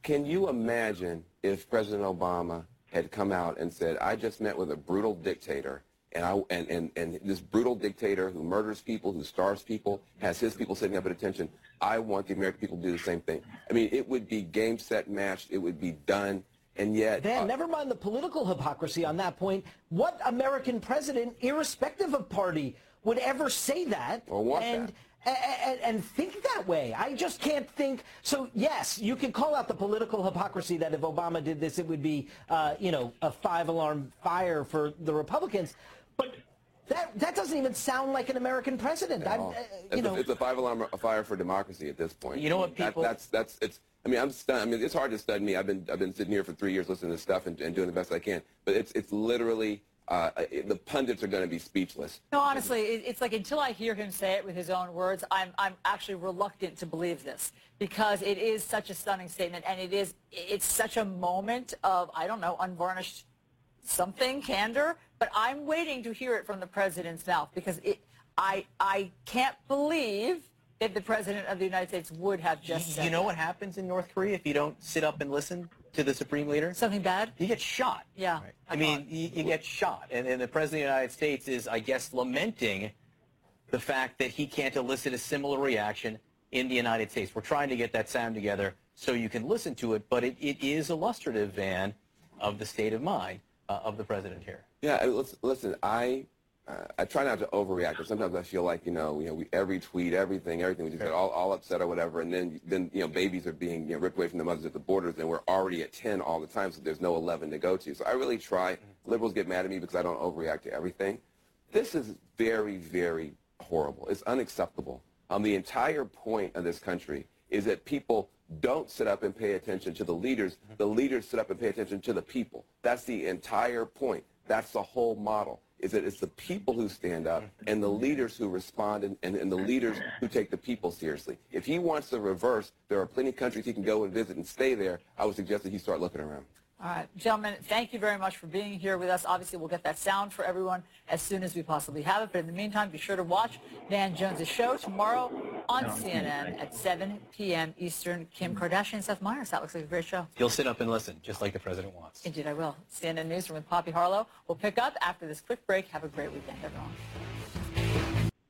can you imagine if President Obama had come out and said, "I just met with a brutal dictator." And, I, and, and, and this brutal dictator who murders people, who starves people, has his people sitting up at attention. I want the American people to do the same thing. I mean, it would be game, set, matched. It would be done. And yet, Van, never mind the political hypocrisy on that point. What American president, irrespective of party, would ever say that Or want and, And, and think that way? I just can't think. So yes, you can call out the political hypocrisy that if Obama did this, it would be, uh, you know, a five-alarm fire for the Republicans. But that that doesn't even sound like an American president. I, uh, you It's, know, a, it's a five-alarm fire for democracy at this point. You know what That- people- that's that's it's. I mean, I'm stunned. I mean, it's hard to stun me. I've been I've been sitting here for three years listening to stuff and, and doing the best I can. But it's it's literally uh, it, the pundits are going to be speechless. No, honestly, it, it's like until I hear him say it with his own words, I'm, I'm actually reluctant to believe this because it is such a stunning statement and it is, it's such a moment of, I don't know, unvarnished something, candor, but I'm waiting to hear it from the president's mouth because it, I, I can't believe that the president of the United States would have just You, said. you know what happens in North Korea if you don't sit up and listen to the supreme leader? Something bad? You get shot. Yeah. I mean, you, you get shot. And, and the President of the United States is, I guess, lamenting the fact that he can't elicit a similar reaction in the United States. We're trying to get that sound together so you can listen to it, but it, it is illustrative, Van, of the state of mind uh, of the President here. Yeah, listen, listen I uh, I try not to overreact, but sometimes I feel like you know, you know, we, every tweet, everything, everything, we just get all, all upset or whatever, and then then you know, babies are being you know, ripped away from their mothers at the borders, and we're already at 10 all the time, so there's no 11 to go to. So I really try. Liberals get mad at me because I don't overreact to everything. This is very, very horrible. It's unacceptable. Um, the entire point of this country is that people don't sit up and pay attention to the leaders. Mm-hmm. The leaders sit up and pay attention to the people. That's the entire point. That's the whole model, is that it's the people who stand up mm-hmm. and the mm-hmm. leaders who respond and, and, and the leaders who take the people seriously. If he wants the reverse, there are plenty of countries he can go and visit and stay there. I would suggest that he start looking around. All right, gentlemen, thank you very much for being here with us. Obviously, we'll get that sound for everyone as soon as we possibly have it. But in the meantime, be sure to watch Van Jones' show tomorrow on CNN at 7 p.m. Eastern. Kim mm-hmm. Kardashian and Seth Meyers. That looks like a great show. You'll sit up and listen, just like the President wants. Indeed, I will. CNN Newsroom with Poppy Harlow. We'll pick up after this quick break. Have a great weekend, everyone.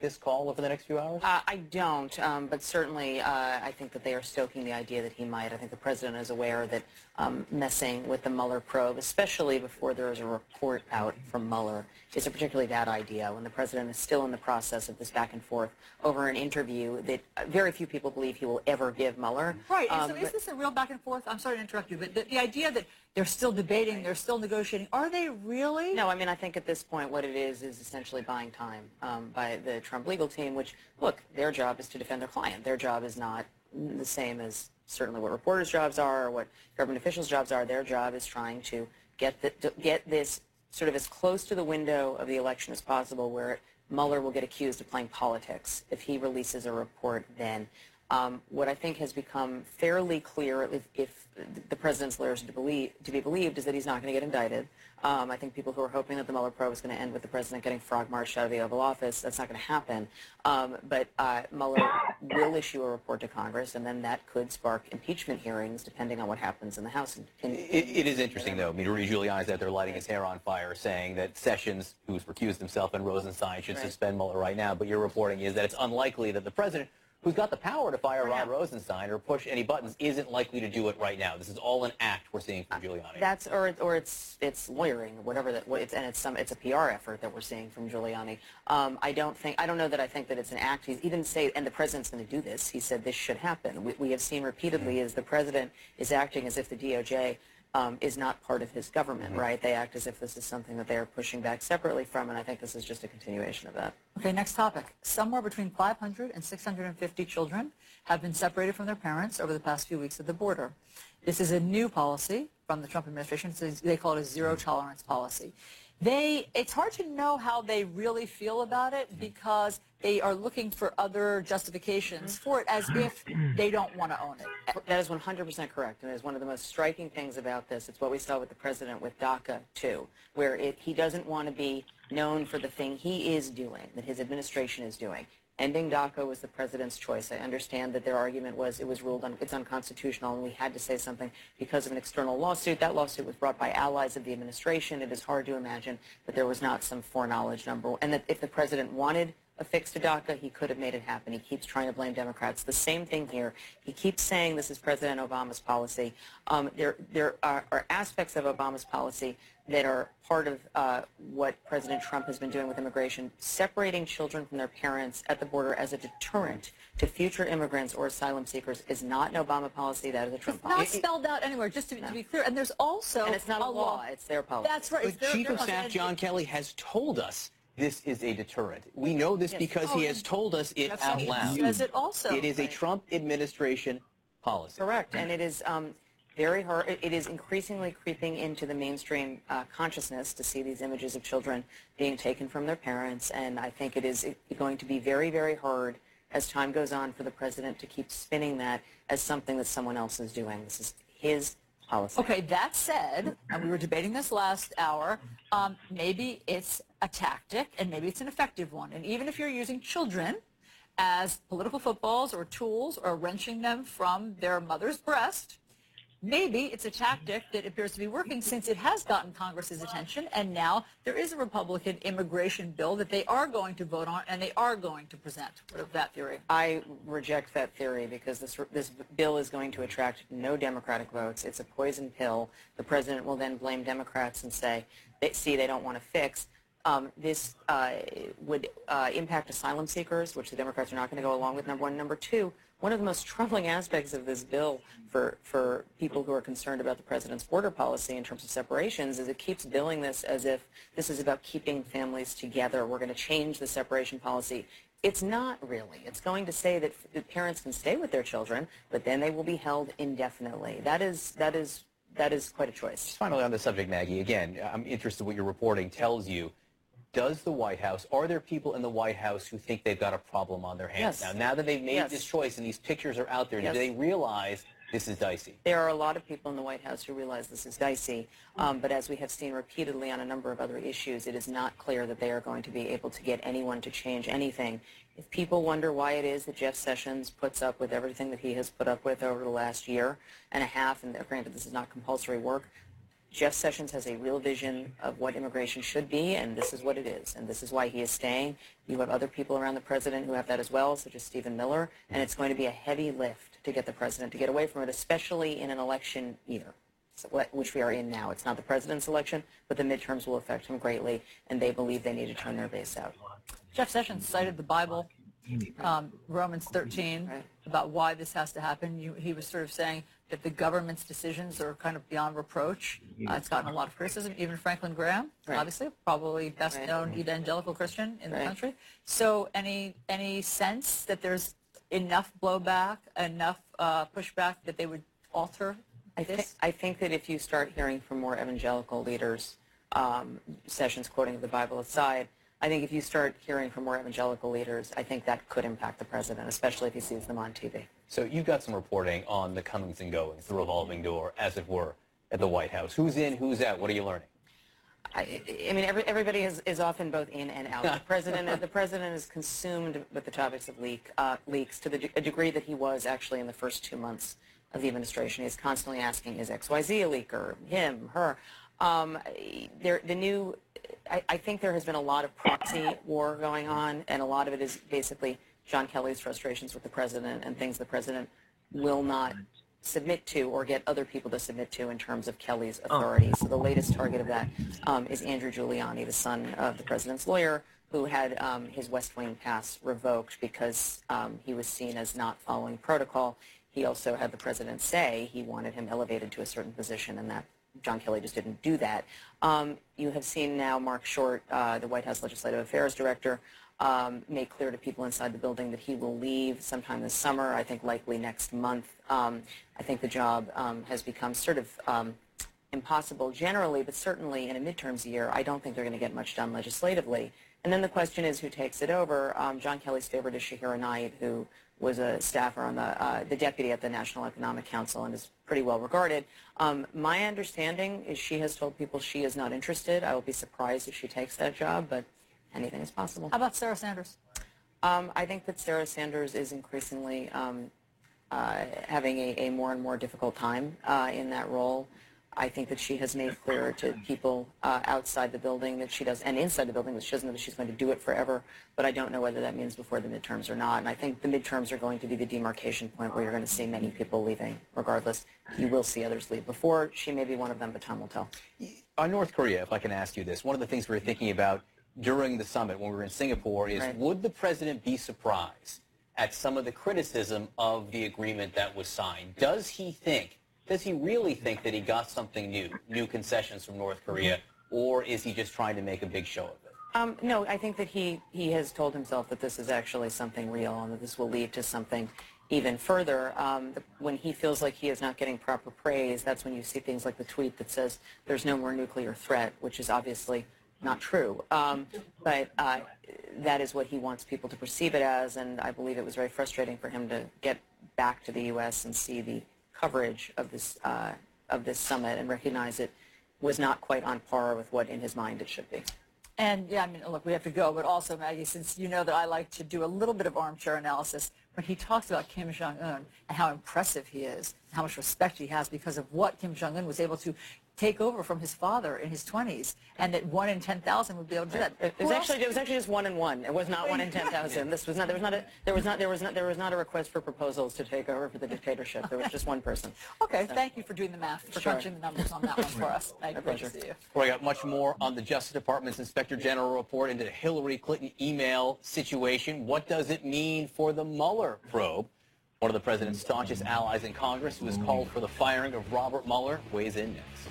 This call over the next few hours? Uh, I don't, um, but certainly uh, I think that they are stoking the idea that he might. I think the president is aware that um, messing with the Mueller probe, especially before there is a report out from Mueller, is a particularly bad idea when the president is still in the process of this back and forth over an interview that very few people believe he will ever give Mueller. Right. and Um, so is but- this a real back and forth? I'm sorry to interrupt you, but the, the idea that they're still debating, they're still negotiating, are they really? No, I mean, I think at this point what it is is essentially buying time um, by the Trump legal team, which, look, their job is to defend their client. Their job is not the same as certainly what reporters' jobs are or what government officials' jobs are. Their job is trying to get, the, to get this sort of as close to the window of the election as possible where Mueller will get accused of playing politics if he releases a report then. Um, what I think has become fairly clear, if, if the president's lawyers to, believe, to be believed, is that he's not going to get indicted. Um, I think people who are hoping that the Mueller probe is going to end with the president getting frog marched out of the Oval Office, that's not going to happen. Um, but uh, Mueller will issue a report to Congress, and then that could spark impeachment hearings, depending on what happens in the House. And, and It, it is interesting, though. I mean, Rudy Giuliani is out there lighting his hair on fire, saying that Sessions, who's recused himself, and Rosenstein should Right. suspend Mueller right now. But your reporting is that it's unlikely that the president, who's got the power to fire Rod. Rosenstein or push any buttons, isn't likely to do it right now. This is all an act we're seeing from Giuliani. That's or or it's it's lawyering, whatever that. It's, and it's some it's a PR effort that we're seeing from Giuliani. Um, I don't think I don't know that I think that it's an act. He's, he didn't say, and the president's going to do this. He said this should happen. We, we have seen repeatedly as the president is acting as if the DOJ. Um, is not part of his government, mm-hmm. right? They act as if this is something that they are pushing back separately from, and I think this is just a continuation of that. Okay, next topic. Somewhere between 500 and 650 children have been separated from their parents over the past few weeks at the border. This is a new policy from the Trump administration. It's a- they call it a zero mm-hmm. tolerance policy. They, it's hard to know how they really feel about it mm-hmm. because they are looking for other justifications for it as if they don't want to own it. That is 100% correct, and it is one of the most striking things about this. It's what we saw with the president with DACA, too, where it, he doesn't want to be known for the thing he is doing, that his administration is doing. Ending DACA was the president's choice. I understand that their argument was it was ruled it's unconstitutional, and we had to say something because of an external lawsuit. That lawsuit was brought by allies of the administration. It is hard to imagine that there was not some foreknowledge number, and that if the president wanted a fix to DACA, he could have made it happen. He keeps trying to blame Democrats. The same thing here. He keeps saying this is President Obama's policy. Um, there there are, are aspects of Obama's policy that are part of uh, what President Trump has been doing with immigration, separating children from their parents at the border as a deterrent to future immigrants or asylum seekers is not an Obama policy. That is a Trump Not policy. It's not spelled out anywhere, just to, to be clear. And there's also And it's not a law. It's their policy. That's right. But Chief of. Staff John Kelly has told us this is a deterrent. We know this Yes. because Oh, he has told us it out right. loud. He says it also. It is a Trump administration policy. Correct, and it is um, very hard. It it is increasingly creeping into the mainstream uh, consciousness to see these images of children being taken from their parents, and I think it is going to be very, very hard as time goes on for the president to keep spinning that as something that someone else is doing. This is his policy. Okay, that said, and we were debating this last hour, um, maybe it's a tactic and maybe it's an effective one. And even if you're using children as political footballs or tools or wrenching them from their mother's breast. Maybe it's a tactic that appears to be working since it has gotten Congress's attention, and now there is a Republican immigration bill that they are going to vote on and they are going to present. What of that theory? I reject that theory because this this bill is going to attract no Democratic votes. It's a poison pill. The president will then blame Democrats and say, they, "See, they don't want to fix." Um, this uh, would uh, impact asylum seekers, which the Democrats are not going to go along with. Number one, number two one of the most troubling aspects of this bill for, for people who are concerned about the president's border policy in terms of separations is it keeps billing this as if this is about keeping families together. We're going to change the separation policy. It's not really. It's going to say that, parents can stay with their children, but then they will be held indefinitely. That is, that is, that is quite a choice. Finally, on the subject, Maggie, again, I'm interested in what your reporting tells you does the White House, are there people in the White House who think they've got a problem on their hands yes. now? Now that they've made yes. this choice and these pictures are out there, yes. do they realize this is dicey? There are a lot of people in the White House who realize this is dicey, um, but as we have seen repeatedly on a number of other issues, it is not clear that they are going to be able to get anyone to change anything. If people wonder why it is that Jeff Sessions puts up with everything that he has put up with over the last year and a half, and granted this is not compulsory work, Jeff Sessions has a real vision of what immigration should be, and this is what it is, and this is why he is staying. You have other people around the president who have that as well, such as Stephen Miller, and it's going to be a heavy lift to get the president to get away from it, especially in an election year, which we are in now. It's not the president's election, but the midterms will affect him greatly, and they believe they need to turn their base out. Jeff Sessions cited the Bible, um, Romans 13, about why this has to happen. You, he was sort of saying that the government's decisions are kind of beyond reproach. Uh, it's gotten a lot of criticism. Even Franklin Graham, right. obviously, probably best right. known evangelical Christian in right. the country. So any any sense that there's enough blowback, enough uh, pushback that they would alter I this? Think, I think that if you start hearing from more evangelical leaders, um, Sessions quoting the Bible aside, I think if you start hearing from more evangelical leaders, I think that could impact the president, especially if he sees them on TV. So you've got some reporting on the comings and goings, the revolving door, as it were, at the White House. Who's in, who's out? What are you learning? I, I mean, every, everybody is, is often both in and out. The president, the president is consumed with the topics of leak, uh, leaks to the a degree that he was actually in the first two months of the administration. He's constantly asking, is XYZ a leaker? Him, her. Um, there, the new, I, I think there has been a lot of proxy war going on, and a lot of it is basically John Kelly's frustrations with the president and things the president will not submit to or get other people to submit to in terms of Kelly's authority. So the latest target of that um, is Andrew Giuliani, the son of the president's lawyer, who had um, his West Wing pass revoked because um, he was seen as not following protocol. He also had the president say he wanted him elevated to a certain position, and that John Kelly just didn't do that. Um, you have seen now Marc Short, uh, the White House Legislative Affairs Director, um, make clear to people inside the building that he will leave sometime this summer, I think likely next month. Um, I think the job um, has become sort of um, impossible generally, but certainly in a midterms year, I don't think they're going to get much done legislatively. And then the question is who takes it over. Um, John Kelly's favorite is Shahira Knight, who was a staffer on the, uh, the deputy at the National Economic Council and is pretty well regarded. Um, my understanding is she has told people she is not interested. I will be surprised if she takes that job, but anything is possible. How about Sarah Sanders? Um, I think that Sarah Sanders is increasingly um, uh, having a, a, more and more difficult time uh, in that role. I think that she has made clear to people uh, outside the building that she does, and inside the building that she doesn't know that she's going to do it forever. But I don't know whether that means before the midterms or not. And I think the midterms are going to be the demarcation point where you're going to see many people leaving. Regardless, you will see others leave. Before she may be one of them, but time will tell. On North Korea, if I can ask you this, one of the things we were thinking about during the summit when we were in Singapore is Right. would the president be surprised at some of the criticism of the agreement that was signed? Does he think, does he really think that he got something new, new concessions from North Korea, or is he just trying to make a big show of it? Um, no, I think that he, he has told himself that this is actually something real and that this will lead to something even further. Um, when he feels like he is not getting proper praise, that's when you see things like the tweet that says there's no more nuclear threat, which is obviously not true. Um, but uh, that is what he wants people to perceive it as, and I believe it was very frustrating for him to get back to the U.S. and see the coverage of this uh, of this summit and recognize it was not quite on par with what in his mind it should be. And yeah, I mean, look, we have to go, but also, Maggie, since you know that I like to do a little bit of armchair analysis, when he talks about Kim Jong Un and how impressive he is, and how much respect he has because of what Kim Jong Un was able to take over from his father in his 20s, and that one in 10,000 would be able to do that. It was actually it was actually just one in one. It was not one in 10,000. This was not there was not a there was not there was not there was not a request for proposals to take over for the dictatorship. There was just one person. Okay, so. thank you for doing the math, for sure. crunching the numbers on that one for us. Thank My pleasure. See you. We got much more on the Justice Department's Inspector General report into the Hillary Clinton email situation. What does it mean for the Mueller probe? One of the president's staunchest allies in Congress, who has called for the firing of Robert Mueller, weighs in next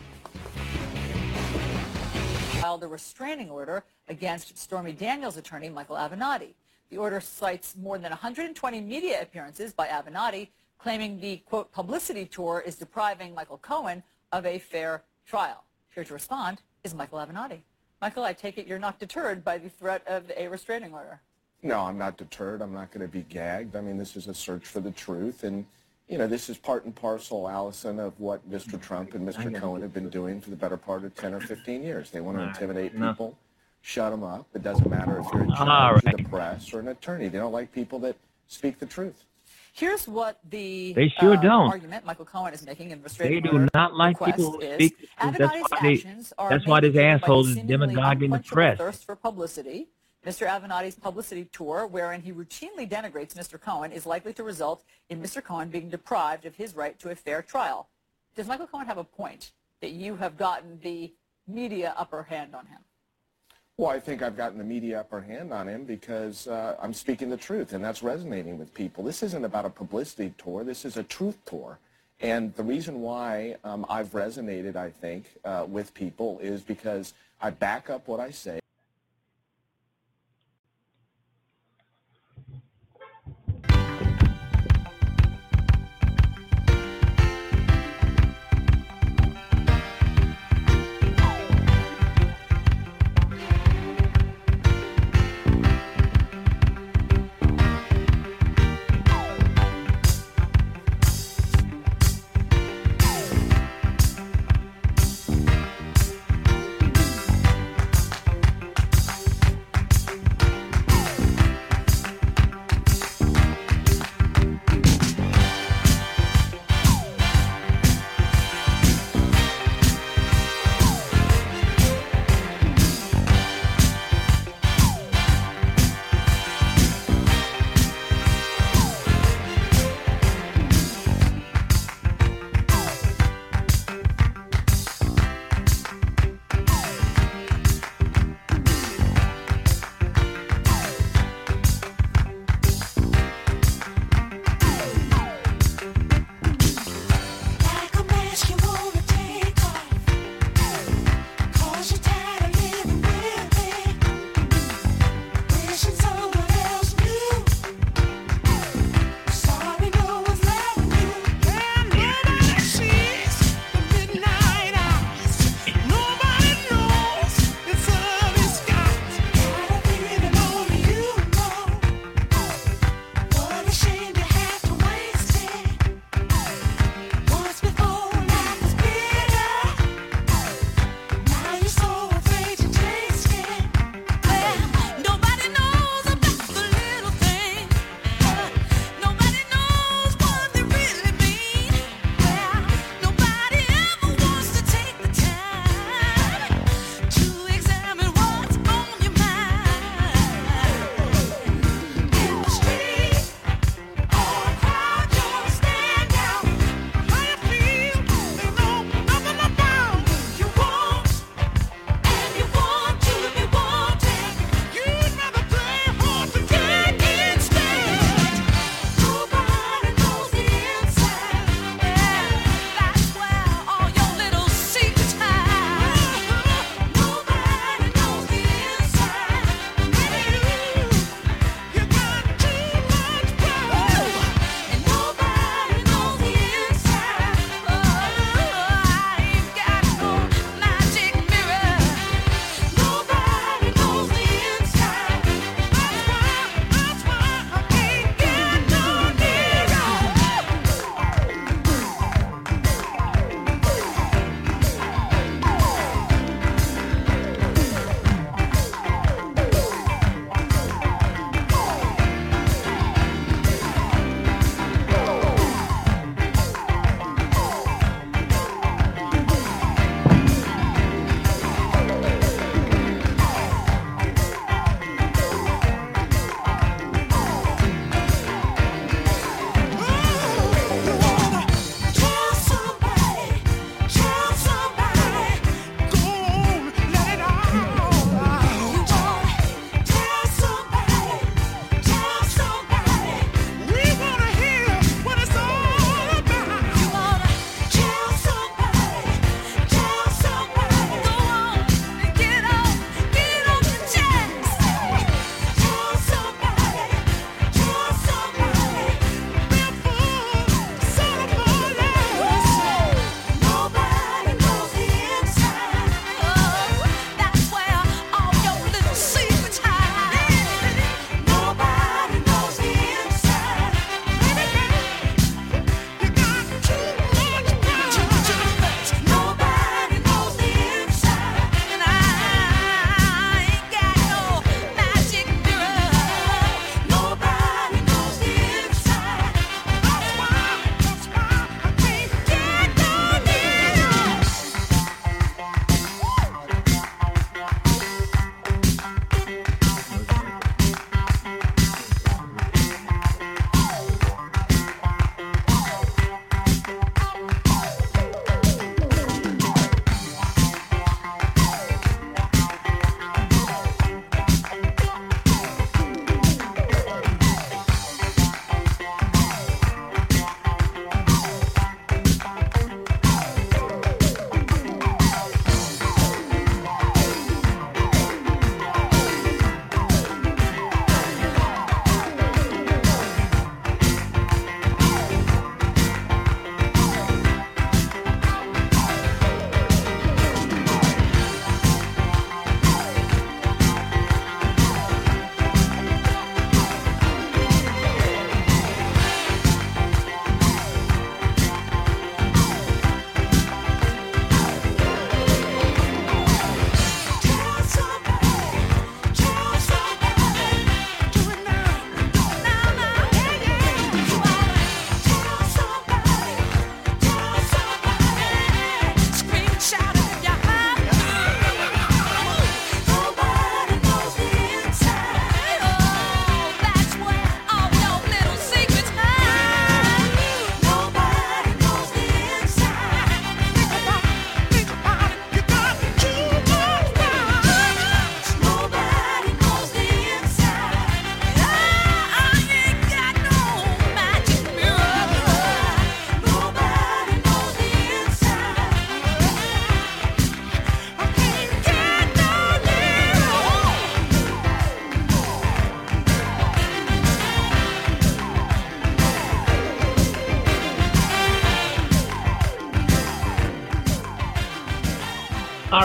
filed a restraining order against Stormy Daniels' attorney, Michael Avenatti. The order cites more than 120 media appearances by Avenatti, claiming the, quote, publicity tour is depriving Michael Cohen of a fair trial. Here to respond is Michael Avenatti. Michael, I take it you're not deterred by the threat of a restraining order. No, I'm not deterred. I'm not going to be gagged. I mean, this is a search for the truth. And, you know, this is part and parcel, Alisyn, of what Mr. Trump and Mr. Cohen have been doing for the better part of 10 or 15 years. They want to intimidate people, shut them up. It doesn't matter if you're in charge of the press or an attorney. They don't like people that speak the truth. Here's what the They sure uh, don't. argument Michael Cohen is making in They do not like people who speak. the truth. That's why they. actions are That's why this motivated asshole is seemingly demagoguing the press. thirst for publicity. Mr. Avenatti's publicity tour, wherein he routinely denigrates Mr. Cohen, is likely to result in Mr. Cohen being deprived of his right to a fair trial. Does Michael Cohen have a point that you have gotten the media upper hand on him? Well, I think I've gotten the media upper hand on him because uh, I'm speaking the truth, and that's resonating with people. This isn't about a publicity tour. This is a truth tour. And the reason why um, I've resonated, I think, uh, with people is because I back up what I say.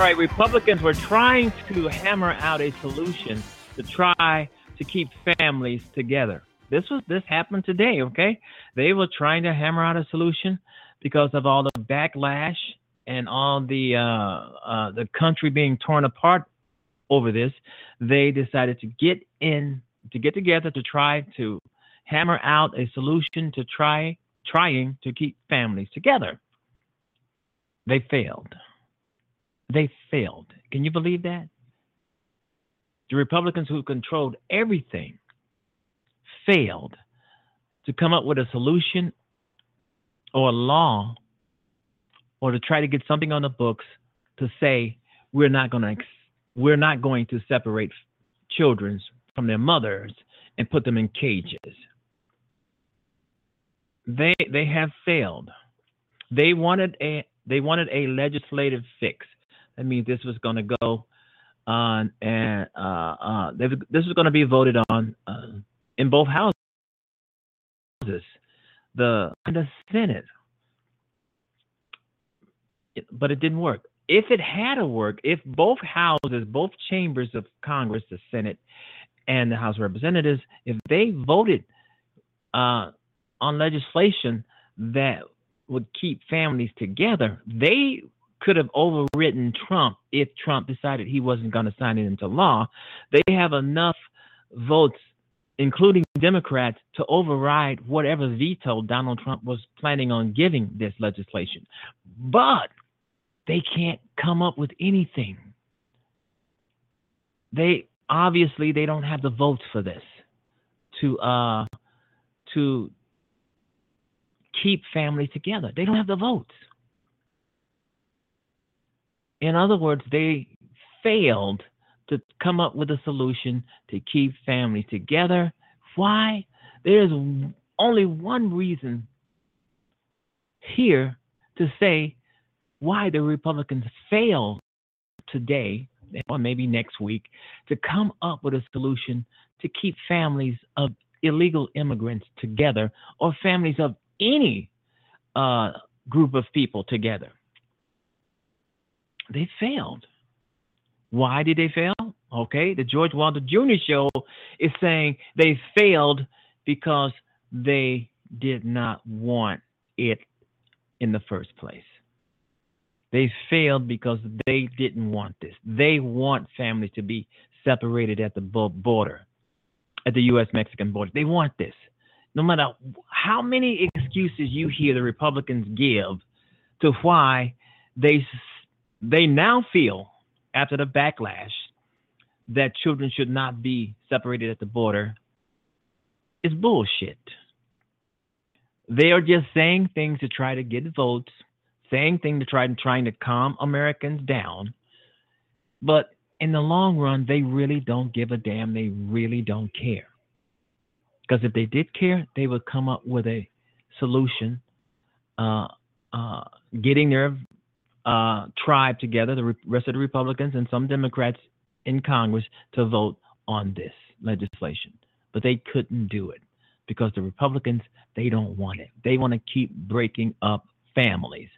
Right, Republicans were trying to hammer out a solution to try to keep families together. This was this happened today, okay? They were trying to hammer out a solution because of all the backlash and all the uh, uh, the country being torn apart over this. They decided to get in to get together to try to hammer out a solution to try trying to keep families together. They failed. They failed. Can you believe that? The Republicans who controlled everything failed to come up with a solution or a law or to try to get something on the books to say we're not going to we're not going to separate children from their mothers and put them in cages. They they have failed. They wanted a they wanted a legislative fix. That means this was going to go on and uh, uh, this was going to be voted on uh, in both houses, the the Senate. But it didn't work. If it had to work, if both houses, both chambers of Congress, the Senate and the House of Representatives, if they voted uh, on legislation that would keep families together, they could have overridden Trump if Trump decided he wasn't going to sign it into law. They have enough votes, including Democrats, to override whatever veto Donald Trump was planning on giving this legislation. But they can't come up with anything. They obviously they don't have the votes for this to uh to keep families together. They don't have the votes. In other words, they failed to come up with a solution to keep families together. Why? There's only one reason here to say why the Republicans failed today or maybe next week to come up with a solution to keep families of illegal immigrants together or families of any uh, group of people together they failed. Why did they fail? Okay, the George Wilder Jr. show is saying they failed because they did not want it in the first place. They failed because they didn't want this. They want families to be separated at the border, at the U.S. Mexican border. They want this. No matter how many excuses you hear the Republicans give to why they they now feel, after the backlash, that children should not be separated at the border is bullshit. They are just saying things to try to get votes, saying things to try and trying to calm Americans down. But in the long run, they really don't give a damn. They really don't care. Because if they did care, they would come up with a solution, uh, uh, getting their uh, tribe together, the rest of the Republicans and some Democrats in Congress, to vote on this legislation. But they couldn't do it because the Republicans, they don't want it. They want to keep breaking up families.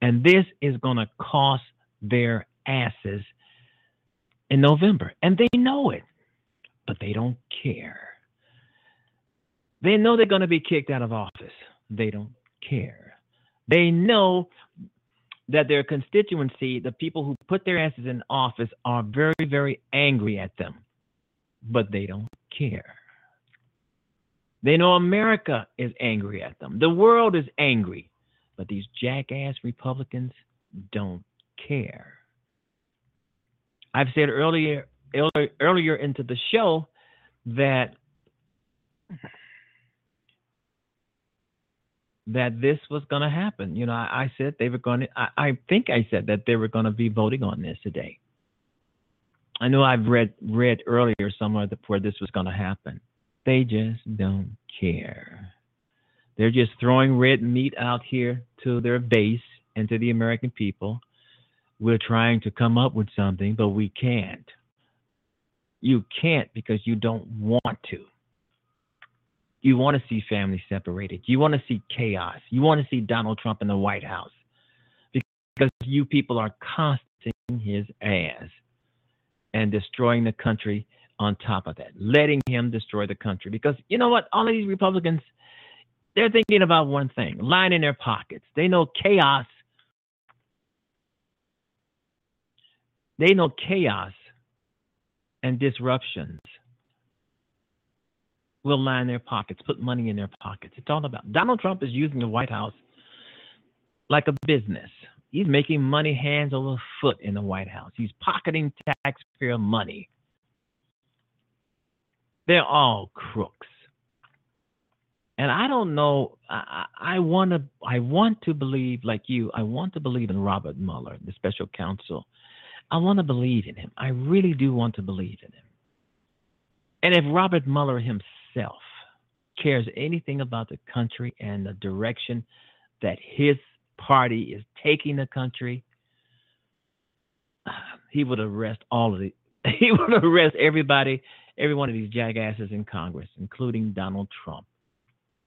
And this is going to cost their asses in November. And they know it, but they don't care. They know they're going to be kicked out of office. They don't care. They know that their constituency, the people who put their asses in office, are very, very angry at them, but they don't care. They know America is angry at them. The world is angry, but these jackass Republicans don't care. I've said earlier earlier into the show that that this was going to happen. You know, I, I said they were going to, I, think I said that they were going to be voting on this today. I know I've read read earlier somewhere that where this was going to happen. They just don't care. They're just throwing red meat out here to their base and to the American people. We're trying to come up with something, but we can't. You can't because you don't want to. You want to see families separated. You want to see chaos. You want to see Donald Trump in the White House because you people are costing his ass and destroying the country on top of that, letting him destroy the country. Because you know what? All of these Republicans, they're thinking about one thing line in their pockets. They know chaos. They know chaos and disruptions will line their pockets, put money in their pockets. It's all about Donald Trump is using the White House like a business. He's making money hands over foot in the White House. He's pocketing taxpayer money. They're all crooks. And I don't know. I, I want to. I want to believe, like you. I want to believe in Robert Mueller, the special counsel. I want to believe in him. I really do want to believe in him. And if Robert Mueller himself cares anything about the country and the direction that his party is taking the country, he would arrest all of the. He would arrest everybody, every one of these jackasses in Congress, including Donald Trump.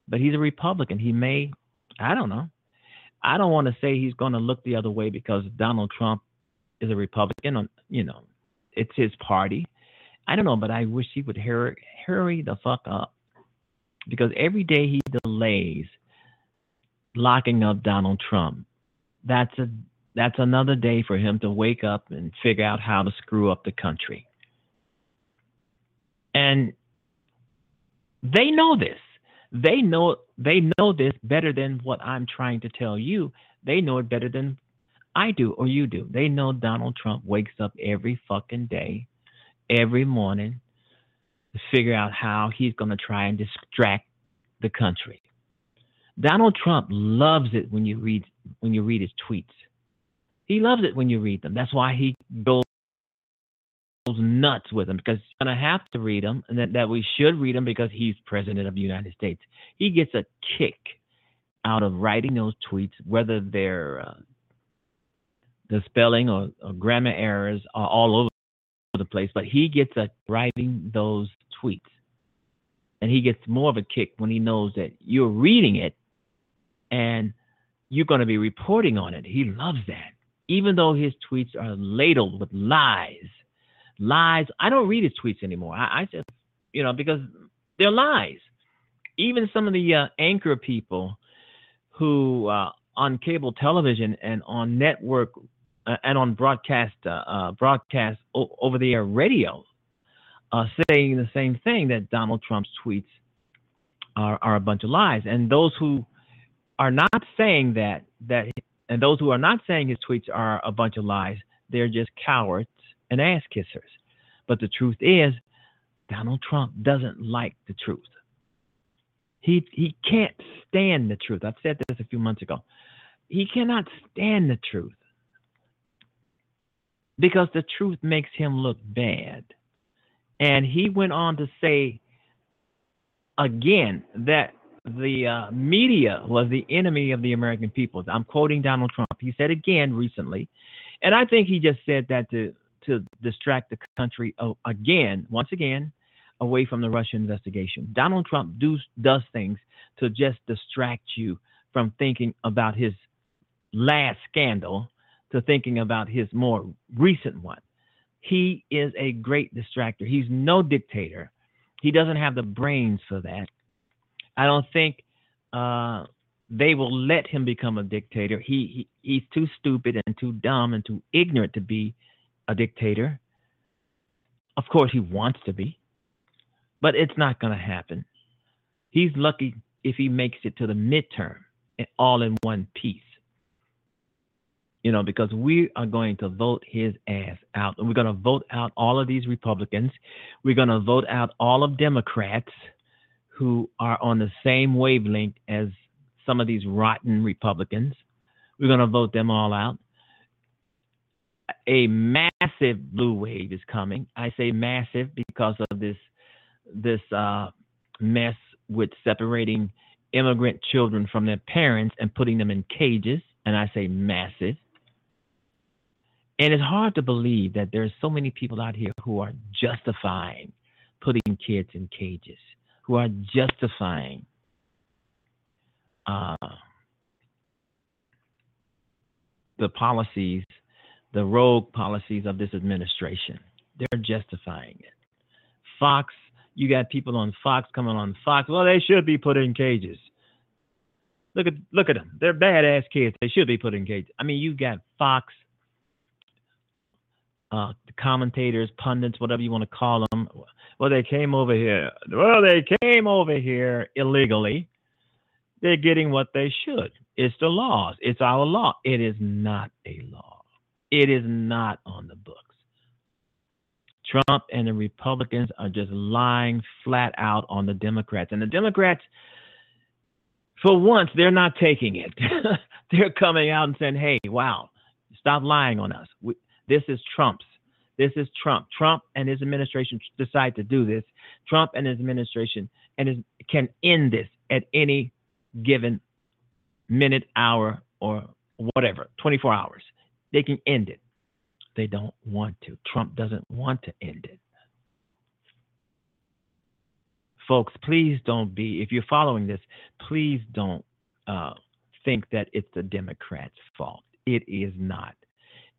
But he's a Republican. He may, I don't know. I don't want to say he's going to look the other way because Donald Trump is a Republican. On You know, it's his party. I don't know, but I wish he would hurry, hurry the fuck up because every day he delays locking up Donald Trump, that's a that's another day for him to wake up and figure out how to screw up the country. And they know this. They know they know this better than what I'm trying to tell you. They know it better than I do or you do. They know Donald Trump wakes up every fucking day, every morning to figure out how he's going to try and distract the country. Donald Trump loves it when you read when you read his tweets. He loves it when you read them. That's why he goes nuts with them because he's going to have to read them and that, that we should read them because he's president of the United States. He gets a kick out of writing those tweets, whether they're uh, the spelling or, or, grammar errors are all over the place, but he gets a writing those tweets. And he gets more of a kick when he knows that you're reading it and you're going to be reporting on it. He loves that. Even though his tweets are ladled with lies, lies. I don't read his tweets anymore. I, I just, you know, because they're lies. Even some of the uh, anchor people who uh, on cable television and on network and on broadcast uh, uh, broadcast o- over the air radio uh, saying the same thing that Donald Trump's tweets are, are a bunch of lies. And those who are not saying that that and those who are not saying his tweets are a bunch of lies, they're just cowards and ass kissers. But the truth is, Donald Trump doesn't like the truth. He he can't stand the truth. I've said this a few months ago. He cannot stand the truth because the truth makes him look bad. And he went on to say again that the uh, media was the enemy of the American people. I'm quoting Donald Trump. He said again recently, and I think he just said that to to distract the country again, once again, away from the Russian investigation. Donald Trump do, does things to just distract you from thinking about his last scandal to thinking about his more recent one. He is a great distractor. He's no dictator. He doesn't have the brains for that. I don't think uh, they will let him become a dictator. He, he he's too stupid and too dumb and too ignorant to be a dictator. Of course, he wants to be, but it's not going to happen. He's lucky if he makes it to the midterm all in one piece. You know, because we are going to vote his ass out. And we're going to vote out all of these Republicans. We're going to vote out all of Democrats who are on the same wavelength as some of these rotten Republicans. We're going to vote them all out. A massive blue wave is coming. I say massive because of this this uh, mess with separating immigrant children from their parents and putting them in cages. And I say massive. And it's hard to believe that there's so many people out here who are justifying putting kids in cages who are justifying uh, the policies the rogue policies of this administration. They're justifying it. Fox, you got people on Fox coming on Fox. Well, they should be put in cages. Look at look at them. They're badass kids. They should be put in cages. I mean, you got Fox uh, commentators, pundits, whatever you want to call them. Well, they came over here. Well, they came over here illegally. They're getting what they should. It's the laws. It's our law. It is not a law. It is not on the books. Trump and the Republicans are just lying flat out on the Democrats. And the Democrats, for once, they're not taking it. they're coming out and saying, hey, wow, stop lying on us. We, this is Trump's. This is Trump. Trump and his administration decide to do this. Trump and his administration and his, can end this at any given minute, hour, or whatever, 24 hours. They can end it. They don't want to. Trump doesn't want to end it. Folks, please don't be, if you're following this, please don't uh, think that it's the Democrats' fault. It is not.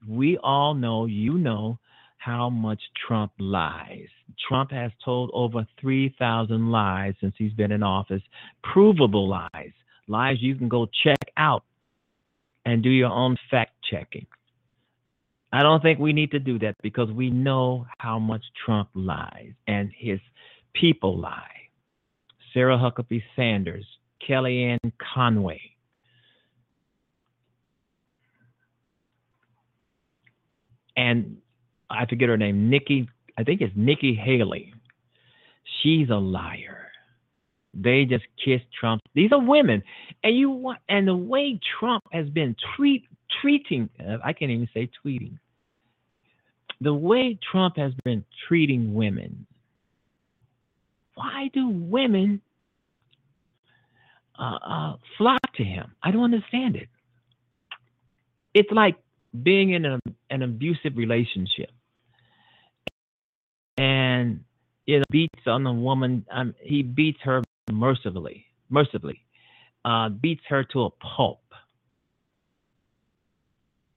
We all know, you know, how much Trump lies. Trump has told over 3,000 lies since he's been in office, provable lies, lies you can go check out and do your own fact checking. I don't think we need to do that because we know how much Trump lies and his people lie. Sarah Huckabee Sanders, Kellyanne Conway. And I forget her name, Nikki, I think it's Nikki Haley. She's a liar. They just kissed Trump. These are women, and you want, and the way Trump has been treat treating, I can't even say tweeting. The way Trump has been treating women. Why do women uh, uh, flock to him? I don't understand it. It's like being in a, an abusive relationship and it beats on the woman. Um, he beats her mercifully, mercifully, uh, beats her to a pulp.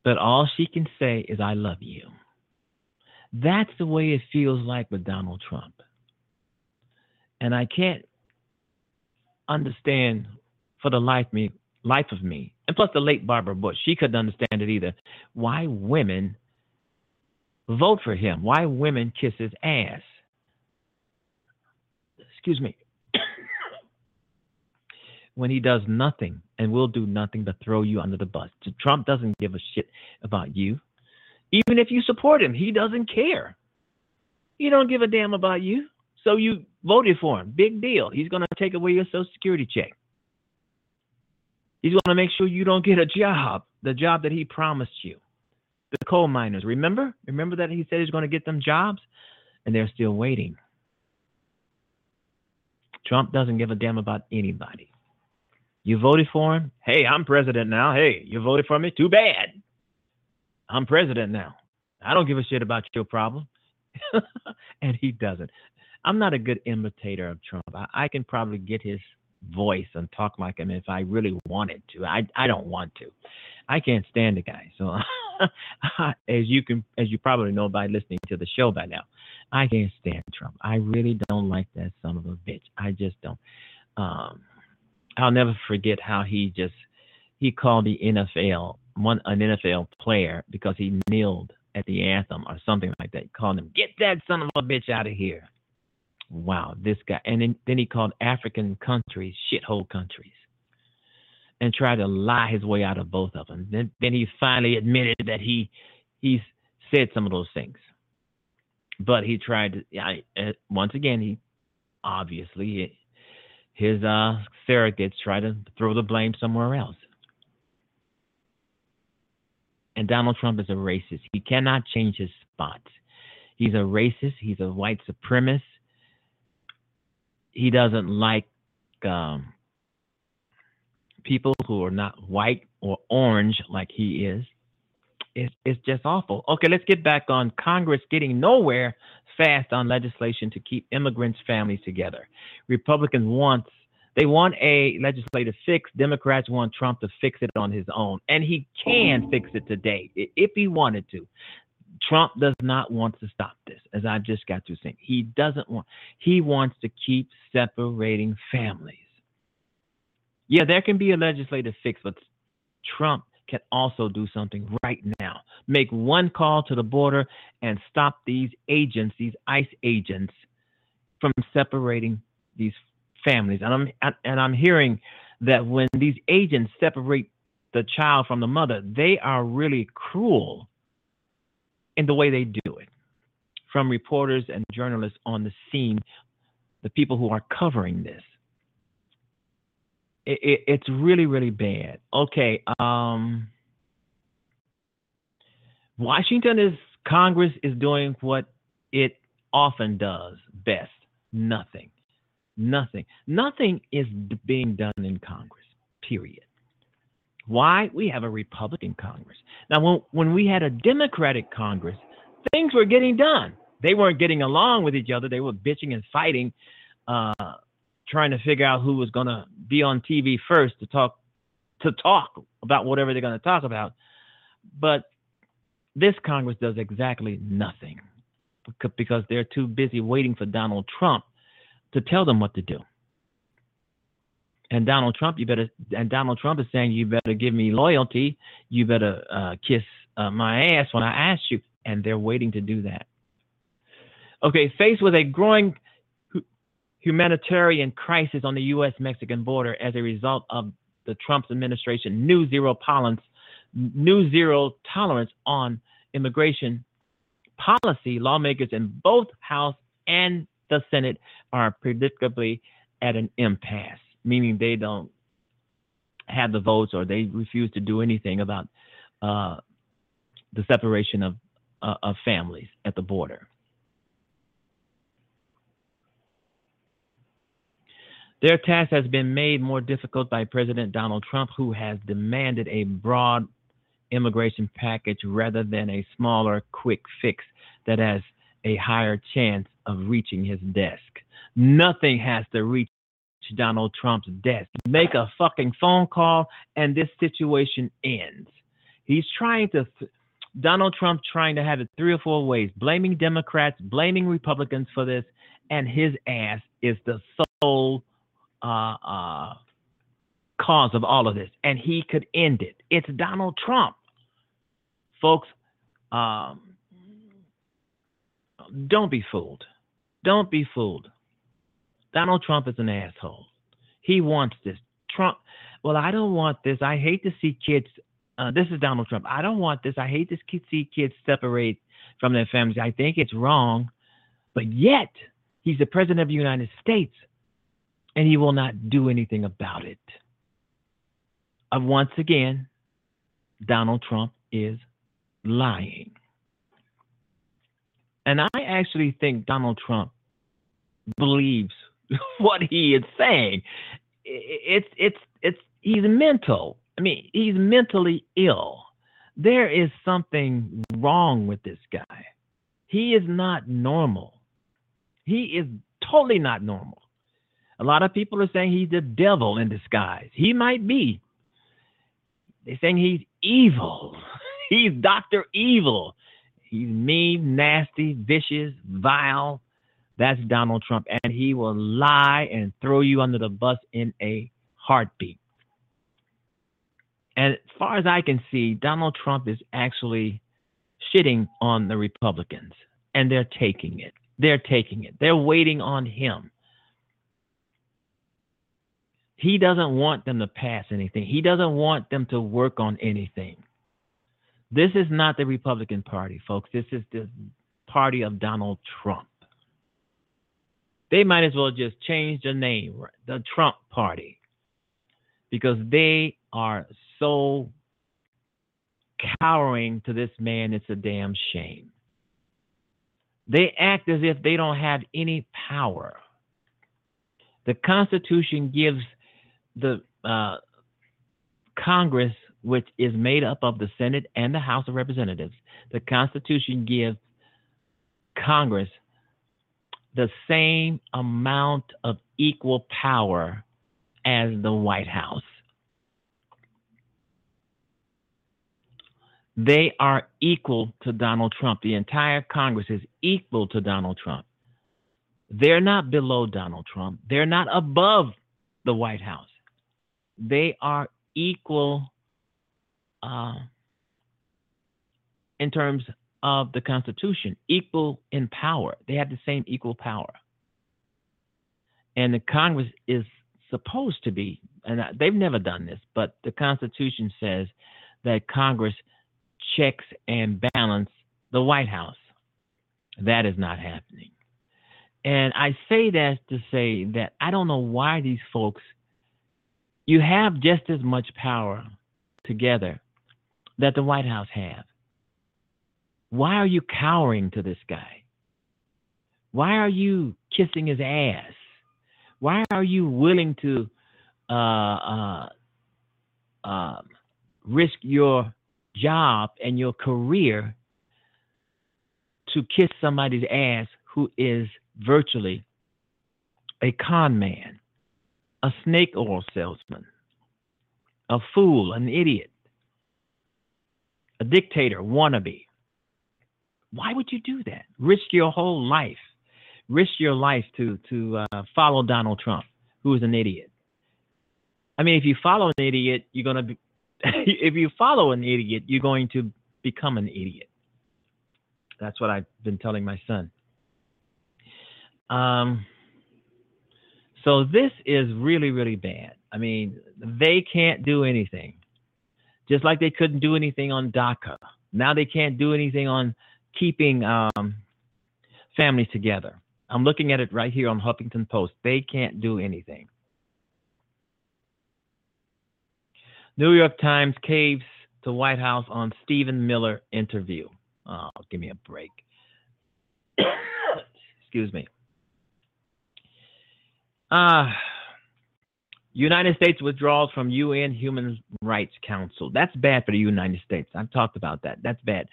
But all she can say is, I love you. That's the way it feels like with Donald Trump. And I can't understand for the life me life of me, and plus the late Barbara Bush, she couldn't understand it either. Why women vote for him? Why women kiss his ass? Excuse me. when he does nothing and will do nothing but throw you under the bus. Trump doesn't give a shit about you. Even if you support him, he doesn't care. He don't give a damn about you. So you voted for him. Big deal. He's going to take away your social security check. He's going to make sure you don't get a job, the job that he promised you. The coal miners, remember? Remember that he said he's going to get them jobs? And they're still waiting. Trump doesn't give a damn about anybody. You voted for him? Hey, I'm president now. Hey, you voted for me? Too bad. I'm president now. I don't give a shit about your problem. and he doesn't. I'm not a good imitator of Trump. I, I, can probably get his voice and talk like him if I really wanted to. I I don't want to. I can't stand the guy. So as you can as you probably know by listening to the show by now, I can't stand Trump. I really don't like that son of a bitch. I just don't. Um, I'll never forget how he just he called the NFL one an NFL player because he kneeled at the anthem or something like that. He called him, "Get that son of a bitch out of here." Wow, this guy, and then, then he called African countries shithole countries, and tried to lie his way out of both of them. Then, then he finally admitted that he he's said some of those things, but he tried to. I, uh, once again, he obviously his uh, surrogates try to throw the blame somewhere else. And Donald Trump is a racist. He cannot change his spots. He's a racist. He's a white supremacist. He doesn't like um, people who are not white or orange like he is. It's, it's just awful. Okay, let's get back on Congress getting nowhere fast on legislation to keep immigrants' families together. Republicans want They want a legislative fix. Democrats want Trump to fix it on his own, and he can fix it today if he wanted to. Trump does not want to stop this, as I just got to saying. He doesn't want. He wants to keep separating families. Yeah, there can be a legislative fix, but Trump can also do something right now. Make one call to the border and stop these agents, these ICE agents, from separating these families. And I'm and I'm hearing that when these agents separate the child from the mother, they are really cruel in the way they do it. From reporters and journalists on the scene, the people who are covering this. It, it, it's really, really bad. Okay. Um, Washington is Congress is doing what it often does best nothing. Nothing. Nothing is being done in Congress, period. Why? We have a Republican Congress. Now, when, when we had a Democratic Congress, things were getting done. They weren't getting along with each other. They were bitching and fighting, uh, trying to figure out who was going to be on TV first to talk to talk about whatever they're going to talk about. But this Congress does exactly nothing because they're too busy waiting for Donald Trump to tell them what to do. And Donald Trump, you better, and Donald Trump is saying, you better give me loyalty. You better uh, kiss uh, my ass when I ask you. And they're waiting to do that. Okay, faced with a growing humanitarian crisis on the U.S. Mexican border as a result of the Trump administration new zero tolerance, new zero tolerance on immigration policy, lawmakers in both House and the Senate are predictably at an impasse, meaning they don't have the votes or they refuse to do anything about uh, the separation of, uh, of families at the border. Their task has been made more difficult by President Donald Trump, who has demanded a broad immigration package rather than a smaller, quick fix that has a higher chance of reaching his desk. Nothing has to reach Donald Trump's desk. Make a fucking phone call and this situation ends. He's trying to, Donald Trump trying to have it three or four ways, blaming Democrats, blaming Republicans for this, and his ass is the sole uh, uh, cause of all of this. And he could end it. It's Donald Trump. Folks, um, don't be fooled. Don't be fooled. Donald Trump is an asshole. He wants this. Trump, well, I don't want this. I hate to see kids. Uh, this is Donald Trump. I don't want this. I hate to see kids separate from their families. I think it's wrong. But yet, he's the president of the United States, and he will not do anything about it. Uh, once again, Donald Trump is lying. And I actually think Donald Trump believes what he is saying. It's it's it's he's mental. I mean, he's mentally ill. There is something wrong with this guy. He is not normal. He is totally not normal. A lot of people are saying he's the devil in disguise. He might be. They're saying he's evil. He's Dr. Evil. He's mean, nasty, vicious, vile. That's Donald Trump. And he will lie and throw you under the bus in a heartbeat. And as far as I can see, Donald Trump is actually shitting on the Republicans, and they're taking it. They're taking it. They're waiting on him. He doesn't want them to pass anything. He doesn't want them to work on anything. This is not the Republican Party, folks. This is the party of Donald Trump. They might as well just change the name, the Trump Party, because they are so cowering to this man. It's a damn shame. They act as if they don't have any power. The Constitution gives the uh, Congress which is made up of the Senate and the House of Representatives, the Constitution gives Congress the same amount of equal power as the White House. They are equal to Donald Trump. The entire Congress is equal to Donald Trump. They're not below Donald Trump. They're not above the White House. They are equal uh, in terms of the Constitution, equal in power. They have the same equal power. And the Congress is supposed to be, and they've never done this, but the Constitution says that Congress checks and balance the White House. That is not happening. And I say that to say that I don't know why these folks, you have just as much power together that the White House have. Why are you cowering to this guy? Why are you kissing his ass? Why are you willing to uh, uh, uh, risk your job and your career to kiss somebody's ass who is virtually a con man, a snake oil salesman, a fool, an idiot, a dictator, wannabe. Why would you do that? Risk your whole life, risk your life to to uh, follow Donald Trump, who is an idiot. I mean, if you follow an idiot, you're gonna be. if you follow an idiot, you're going to become an idiot. That's what I've been telling my son. Um, so this is really, really bad. I mean, they can't do anything. Just like they couldn't do anything on DACA. Now they can't do anything on keeping um, families together. I'm looking at it right here on Huffington Post. They can't do anything. New York Times caves to White House on Stephen Miller interview. Oh, give me a break. Excuse me. Uh, United States withdrawals from UN Human Rights Council. That's bad for the United States. I've talked about that. That's bad.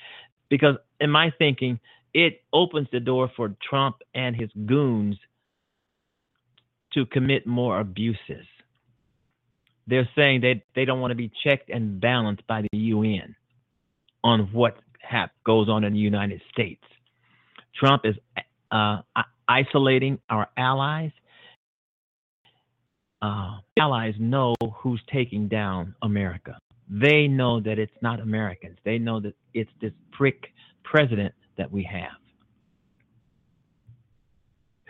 Because in my thinking, it opens the door for Trump and his goons to commit more abuses. They're saying that they don't want to be checked and balanced by the UN on what hap- goes on in the United States. Trump is uh, isolating our allies uh, allies know who's taking down America. They know that it's not Americans. They know that it's this prick president that we have,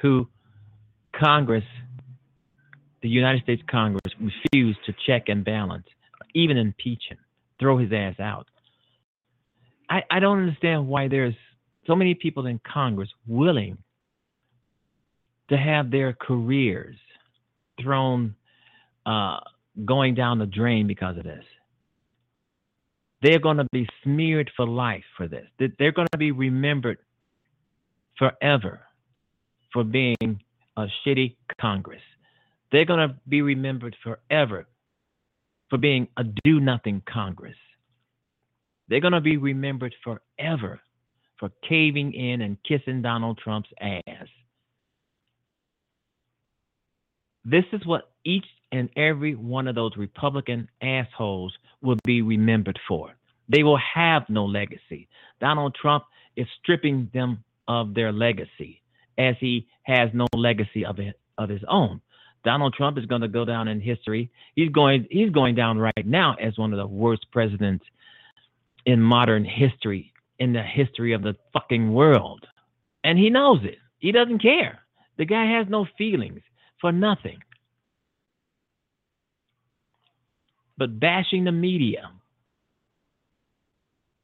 who Congress, the United States Congress, refused to check and balance, even impeach him, throw his ass out. I, I don't understand why there's so many people in Congress willing to have their careers thrown uh, going down the drain because of this. They're going to be smeared for life for this. They're going to be remembered forever for being a shitty Congress. They're going to be remembered forever for being a do nothing Congress. They're going to be remembered forever for caving in and kissing Donald Trump's ass. This is what each and every one of those Republican assholes will be remembered for. They will have no legacy. Donald Trump is stripping them of their legacy as he has no legacy of it, of his own. Donald Trump is going to go down in history. He's going he's going down right now as one of the worst presidents in modern history, in the history of the fucking world. And he knows it. He doesn't care. The guy has no feelings for nothing. But bashing the media,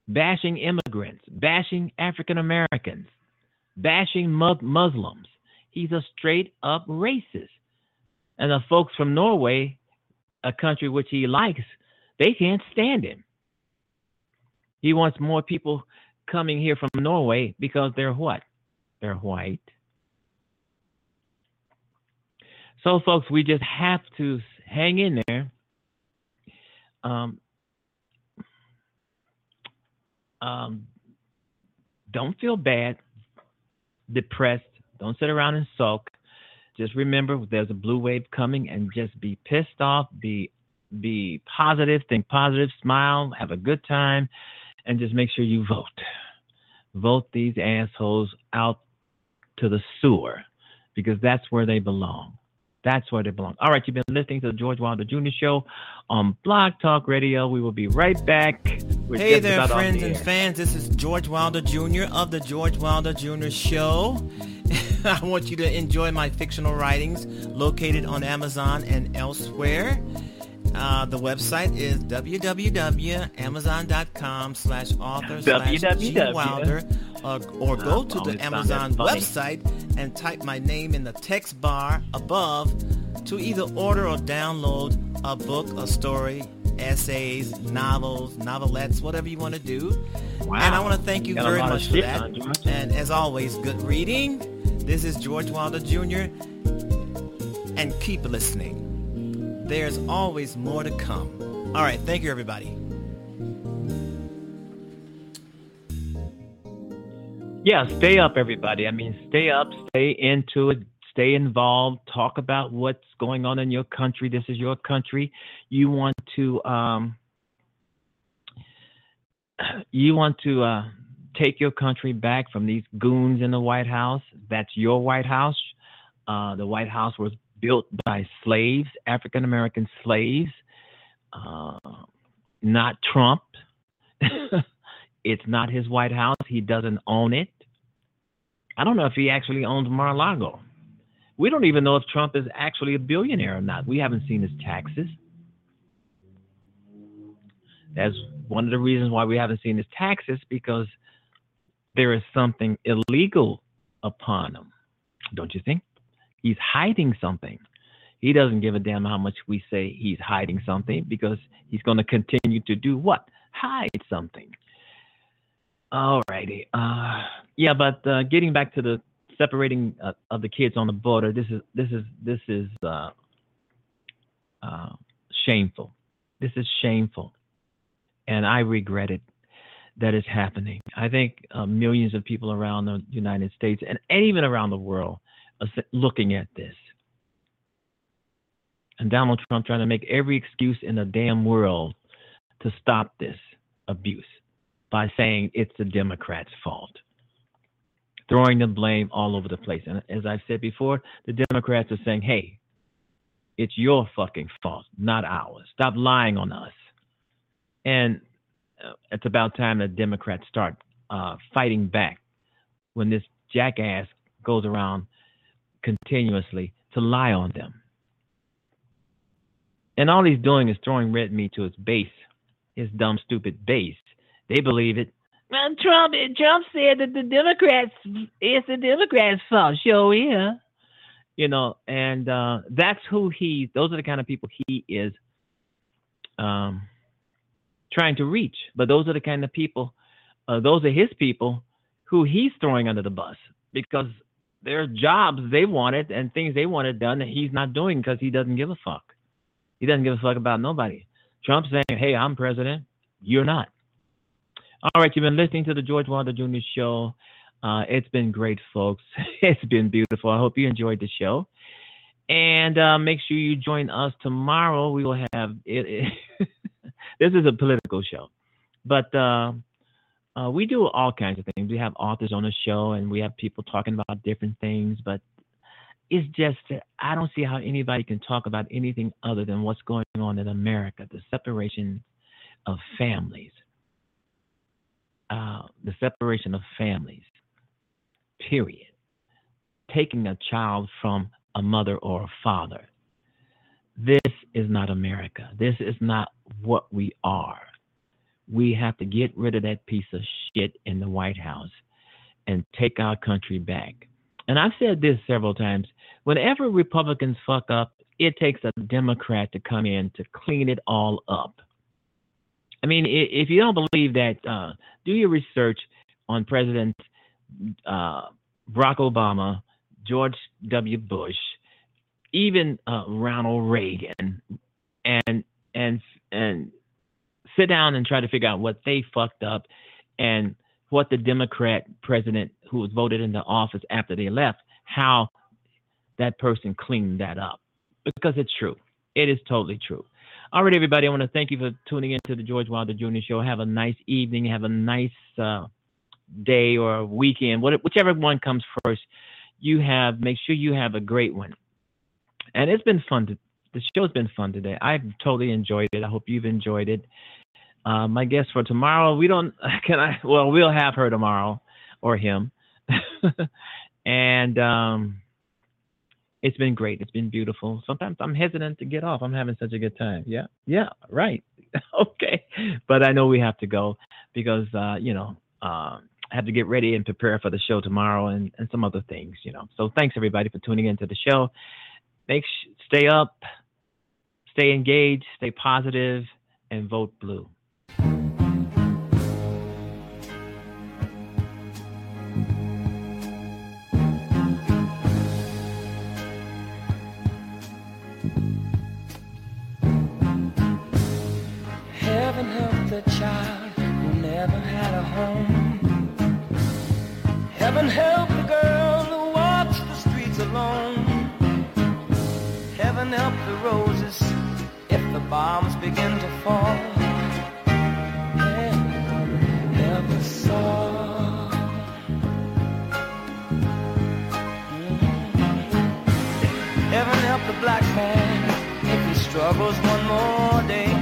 bashing immigrants, bashing African Americans, bashing Muslims. He's a straight up racist. And the folks from Norway, a country which he likes, they can't stand him. He wants more people coming here from Norway because they're what? They're white. So, folks, we just have to hang in there. Um, um, don't feel bad, depressed. Don't sit around and sulk. just remember there's a blue wave coming and just be pissed off, be be positive, think positive, smile, have a good time, and just make sure you vote. Vote these assholes out to the sewer because that's where they belong. That's where they belong. All right, you've been listening to the George Wilder Jr. Show on Blog Talk Radio. We will be right back. We're hey there, friends the and fans. This is George Wilder Jr. of the George Wilder Jr. Show. I want you to enjoy my fictional writings located on Amazon and elsewhere. Uh, the website is www.amazon.com slash author slash Wilder or, or go to the Amazon website and type my name in the text bar above to either order or download a book, a story, essays, novels, novelettes, whatever you want to do. Wow. And I want to thank you very much for that. And as always, good reading. This is George Wilder Jr. And keep listening there's always more to come. All right, thank you, everybody. Yeah, stay up, everybody. I mean, stay up, stay into it, stay involved, talk about what's going on in your country. This is your country. You want to, um, you want to uh, take your country back from these goons in the White House. That's your White House. Uh, the White House was built by slaves, African American slaves, uh, not Trump. it's not his White House. He doesn't own it. I don't know if he actually owns Mar-a-Lago. We don't even know if Trump is actually a billionaire or not. We haven't seen his taxes. That's one of the reasons why we haven't seen his taxes because there is something illegal upon him. Don't you think? He's hiding something. He doesn't give a damn how much we say he's hiding something because he's going to continue to do what? Hide something. All righty. Uh, yeah, but uh, getting back to the separating uh, of the kids on the border, this is this is this is uh, uh, shameful. This is shameful, and I regret it that is happening. I think uh, millions of people around the United States and, and even around the world are looking at this. And Donald Trump trying to make every excuse in the damn world to stop this abuse by saying it's the Democrats' fault, throwing the blame all over the place. And as I've said before, the Democrats are saying, hey, it's your fucking fault, not ours. Stop lying on us. And uh, it's about time the Democrats start uh, fighting back when this jackass goes around continuously to lie on them. And all he's doing is throwing red meat to his base, his dumb, stupid base. They believe it. Well, Trump, Trump said that the Democrats, it's the Democrats' fault. Sure, yeah. You know, and uh, that's who he, those are the kind of people he is um, trying to reach. But those are the kind of people, uh, those are his people who he's throwing under the bus because there are jobs they wanted and things they wanted done that he's not doing because he doesn't give a fuck. He doesn't give a fuck about nobody. Trump saying, "Hey, I'm president. You're not." All right, you've been listening to the George Wilder Jr. Show. Uh, it's been great, folks. it's been beautiful. I hope you enjoyed the show. And uh, make sure you join us tomorrow. We will have it. it this is a political show, but uh, uh, we do all kinds of things. We have authors on the show, and we have people talking about different things. But it's just I don't see how anybody can talk about anything other than what's going on in America, the separation of families, uh, the separation of families. Period. Taking a child from a mother or a father. This is not America. This is not what we are we have to get rid of that piece of shit in the White House and take our country back. And I've said this several times. Whenever Republicans fuck up, it takes a Democrat to come in to clean it all up. I mean, if you don't believe that, uh, do your research on President uh, Barack Obama, George W. Bush, even uh, Ronald Reagan, and and and sit down and try to figure out what they fucked up and what the Democrat president who was voted into office after they left, how that person cleaned that up because it's true. It is totally true. All right, everybody. I want to thank you for tuning in to the George Wilder Jr. Show. Have a nice evening. Have a nice uh, day or weekend, whichever one comes first. You have make sure you have a great one. And it's been fun. To, the show's been fun today. I've totally enjoyed it. I hope you've enjoyed it. Uh, my guest for tomorrow, we don't. Can I? Well, we'll have her tomorrow, or him. and um, it's been great. It's been beautiful. Sometimes I'm hesitant to get off. I'm having such a good time. Yeah, yeah, right. okay, but I know we have to go because uh, you know uh, I have to get ready and prepare for the show tomorrow and, and some other things. You know. So thanks everybody for tuning into the show. Make sh- stay up, stay engaged, stay positive, and vote blue. Heaven help the roses if the bombs begin to fall. Help us all. Heaven help the black man if he struggles one more day.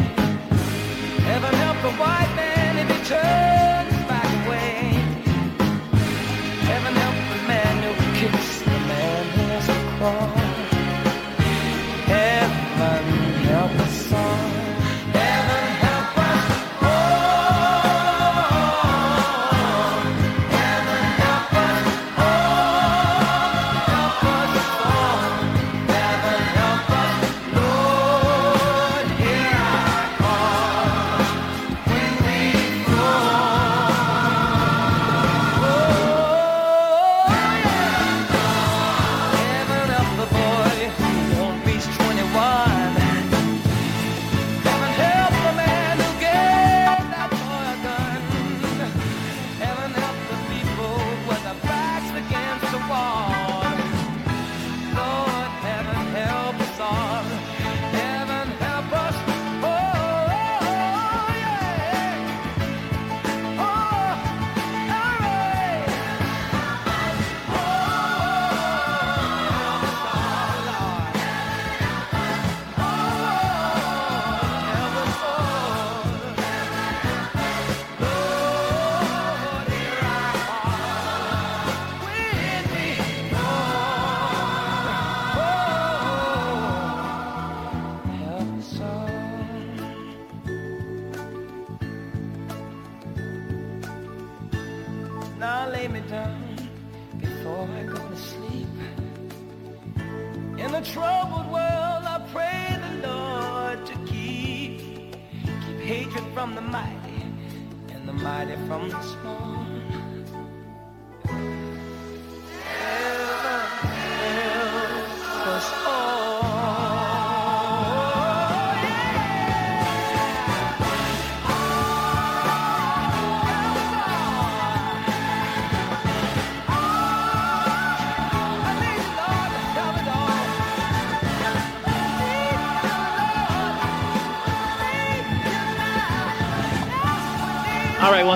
Heaven help the white man if he turns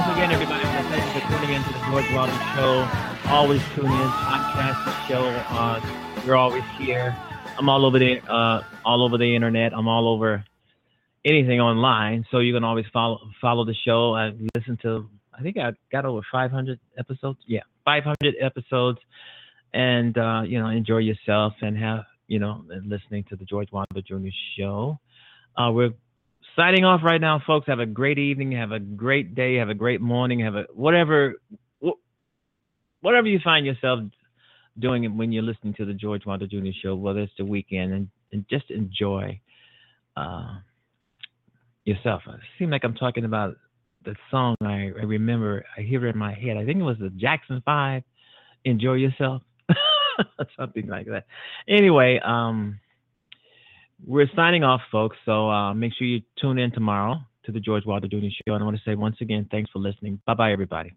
once again, everybody, I want to thank you for tuning in to the George Wilder Show. Always tune in, podcast the show. Uh, you're always here. I'm all over the uh, all over the internet. I'm all over anything online, so you can always follow follow the show. I listen to. I think I got over 500 episodes. Yeah, 500 episodes, and uh, you know, enjoy yourself and have you know, listening to the George Wilder Jr. Show. Uh, we're signing off right now, folks. Have a great evening. Have a great day. Have a great morning. Have a whatever, whatever you find yourself doing when you're listening to the George Wilder Jr. Show, whether it's the weekend, and, and just enjoy uh, yourself. It seems like I'm talking about the song I, I remember. I hear it in my head. I think it was the Jackson Five. Enjoy yourself, something like that. Anyway, um we're signing off, folks. So uh, make sure you tune in tomorrow to the George Wilder Jr. Show. And I want to say once again, thanks for listening. Bye bye, everybody.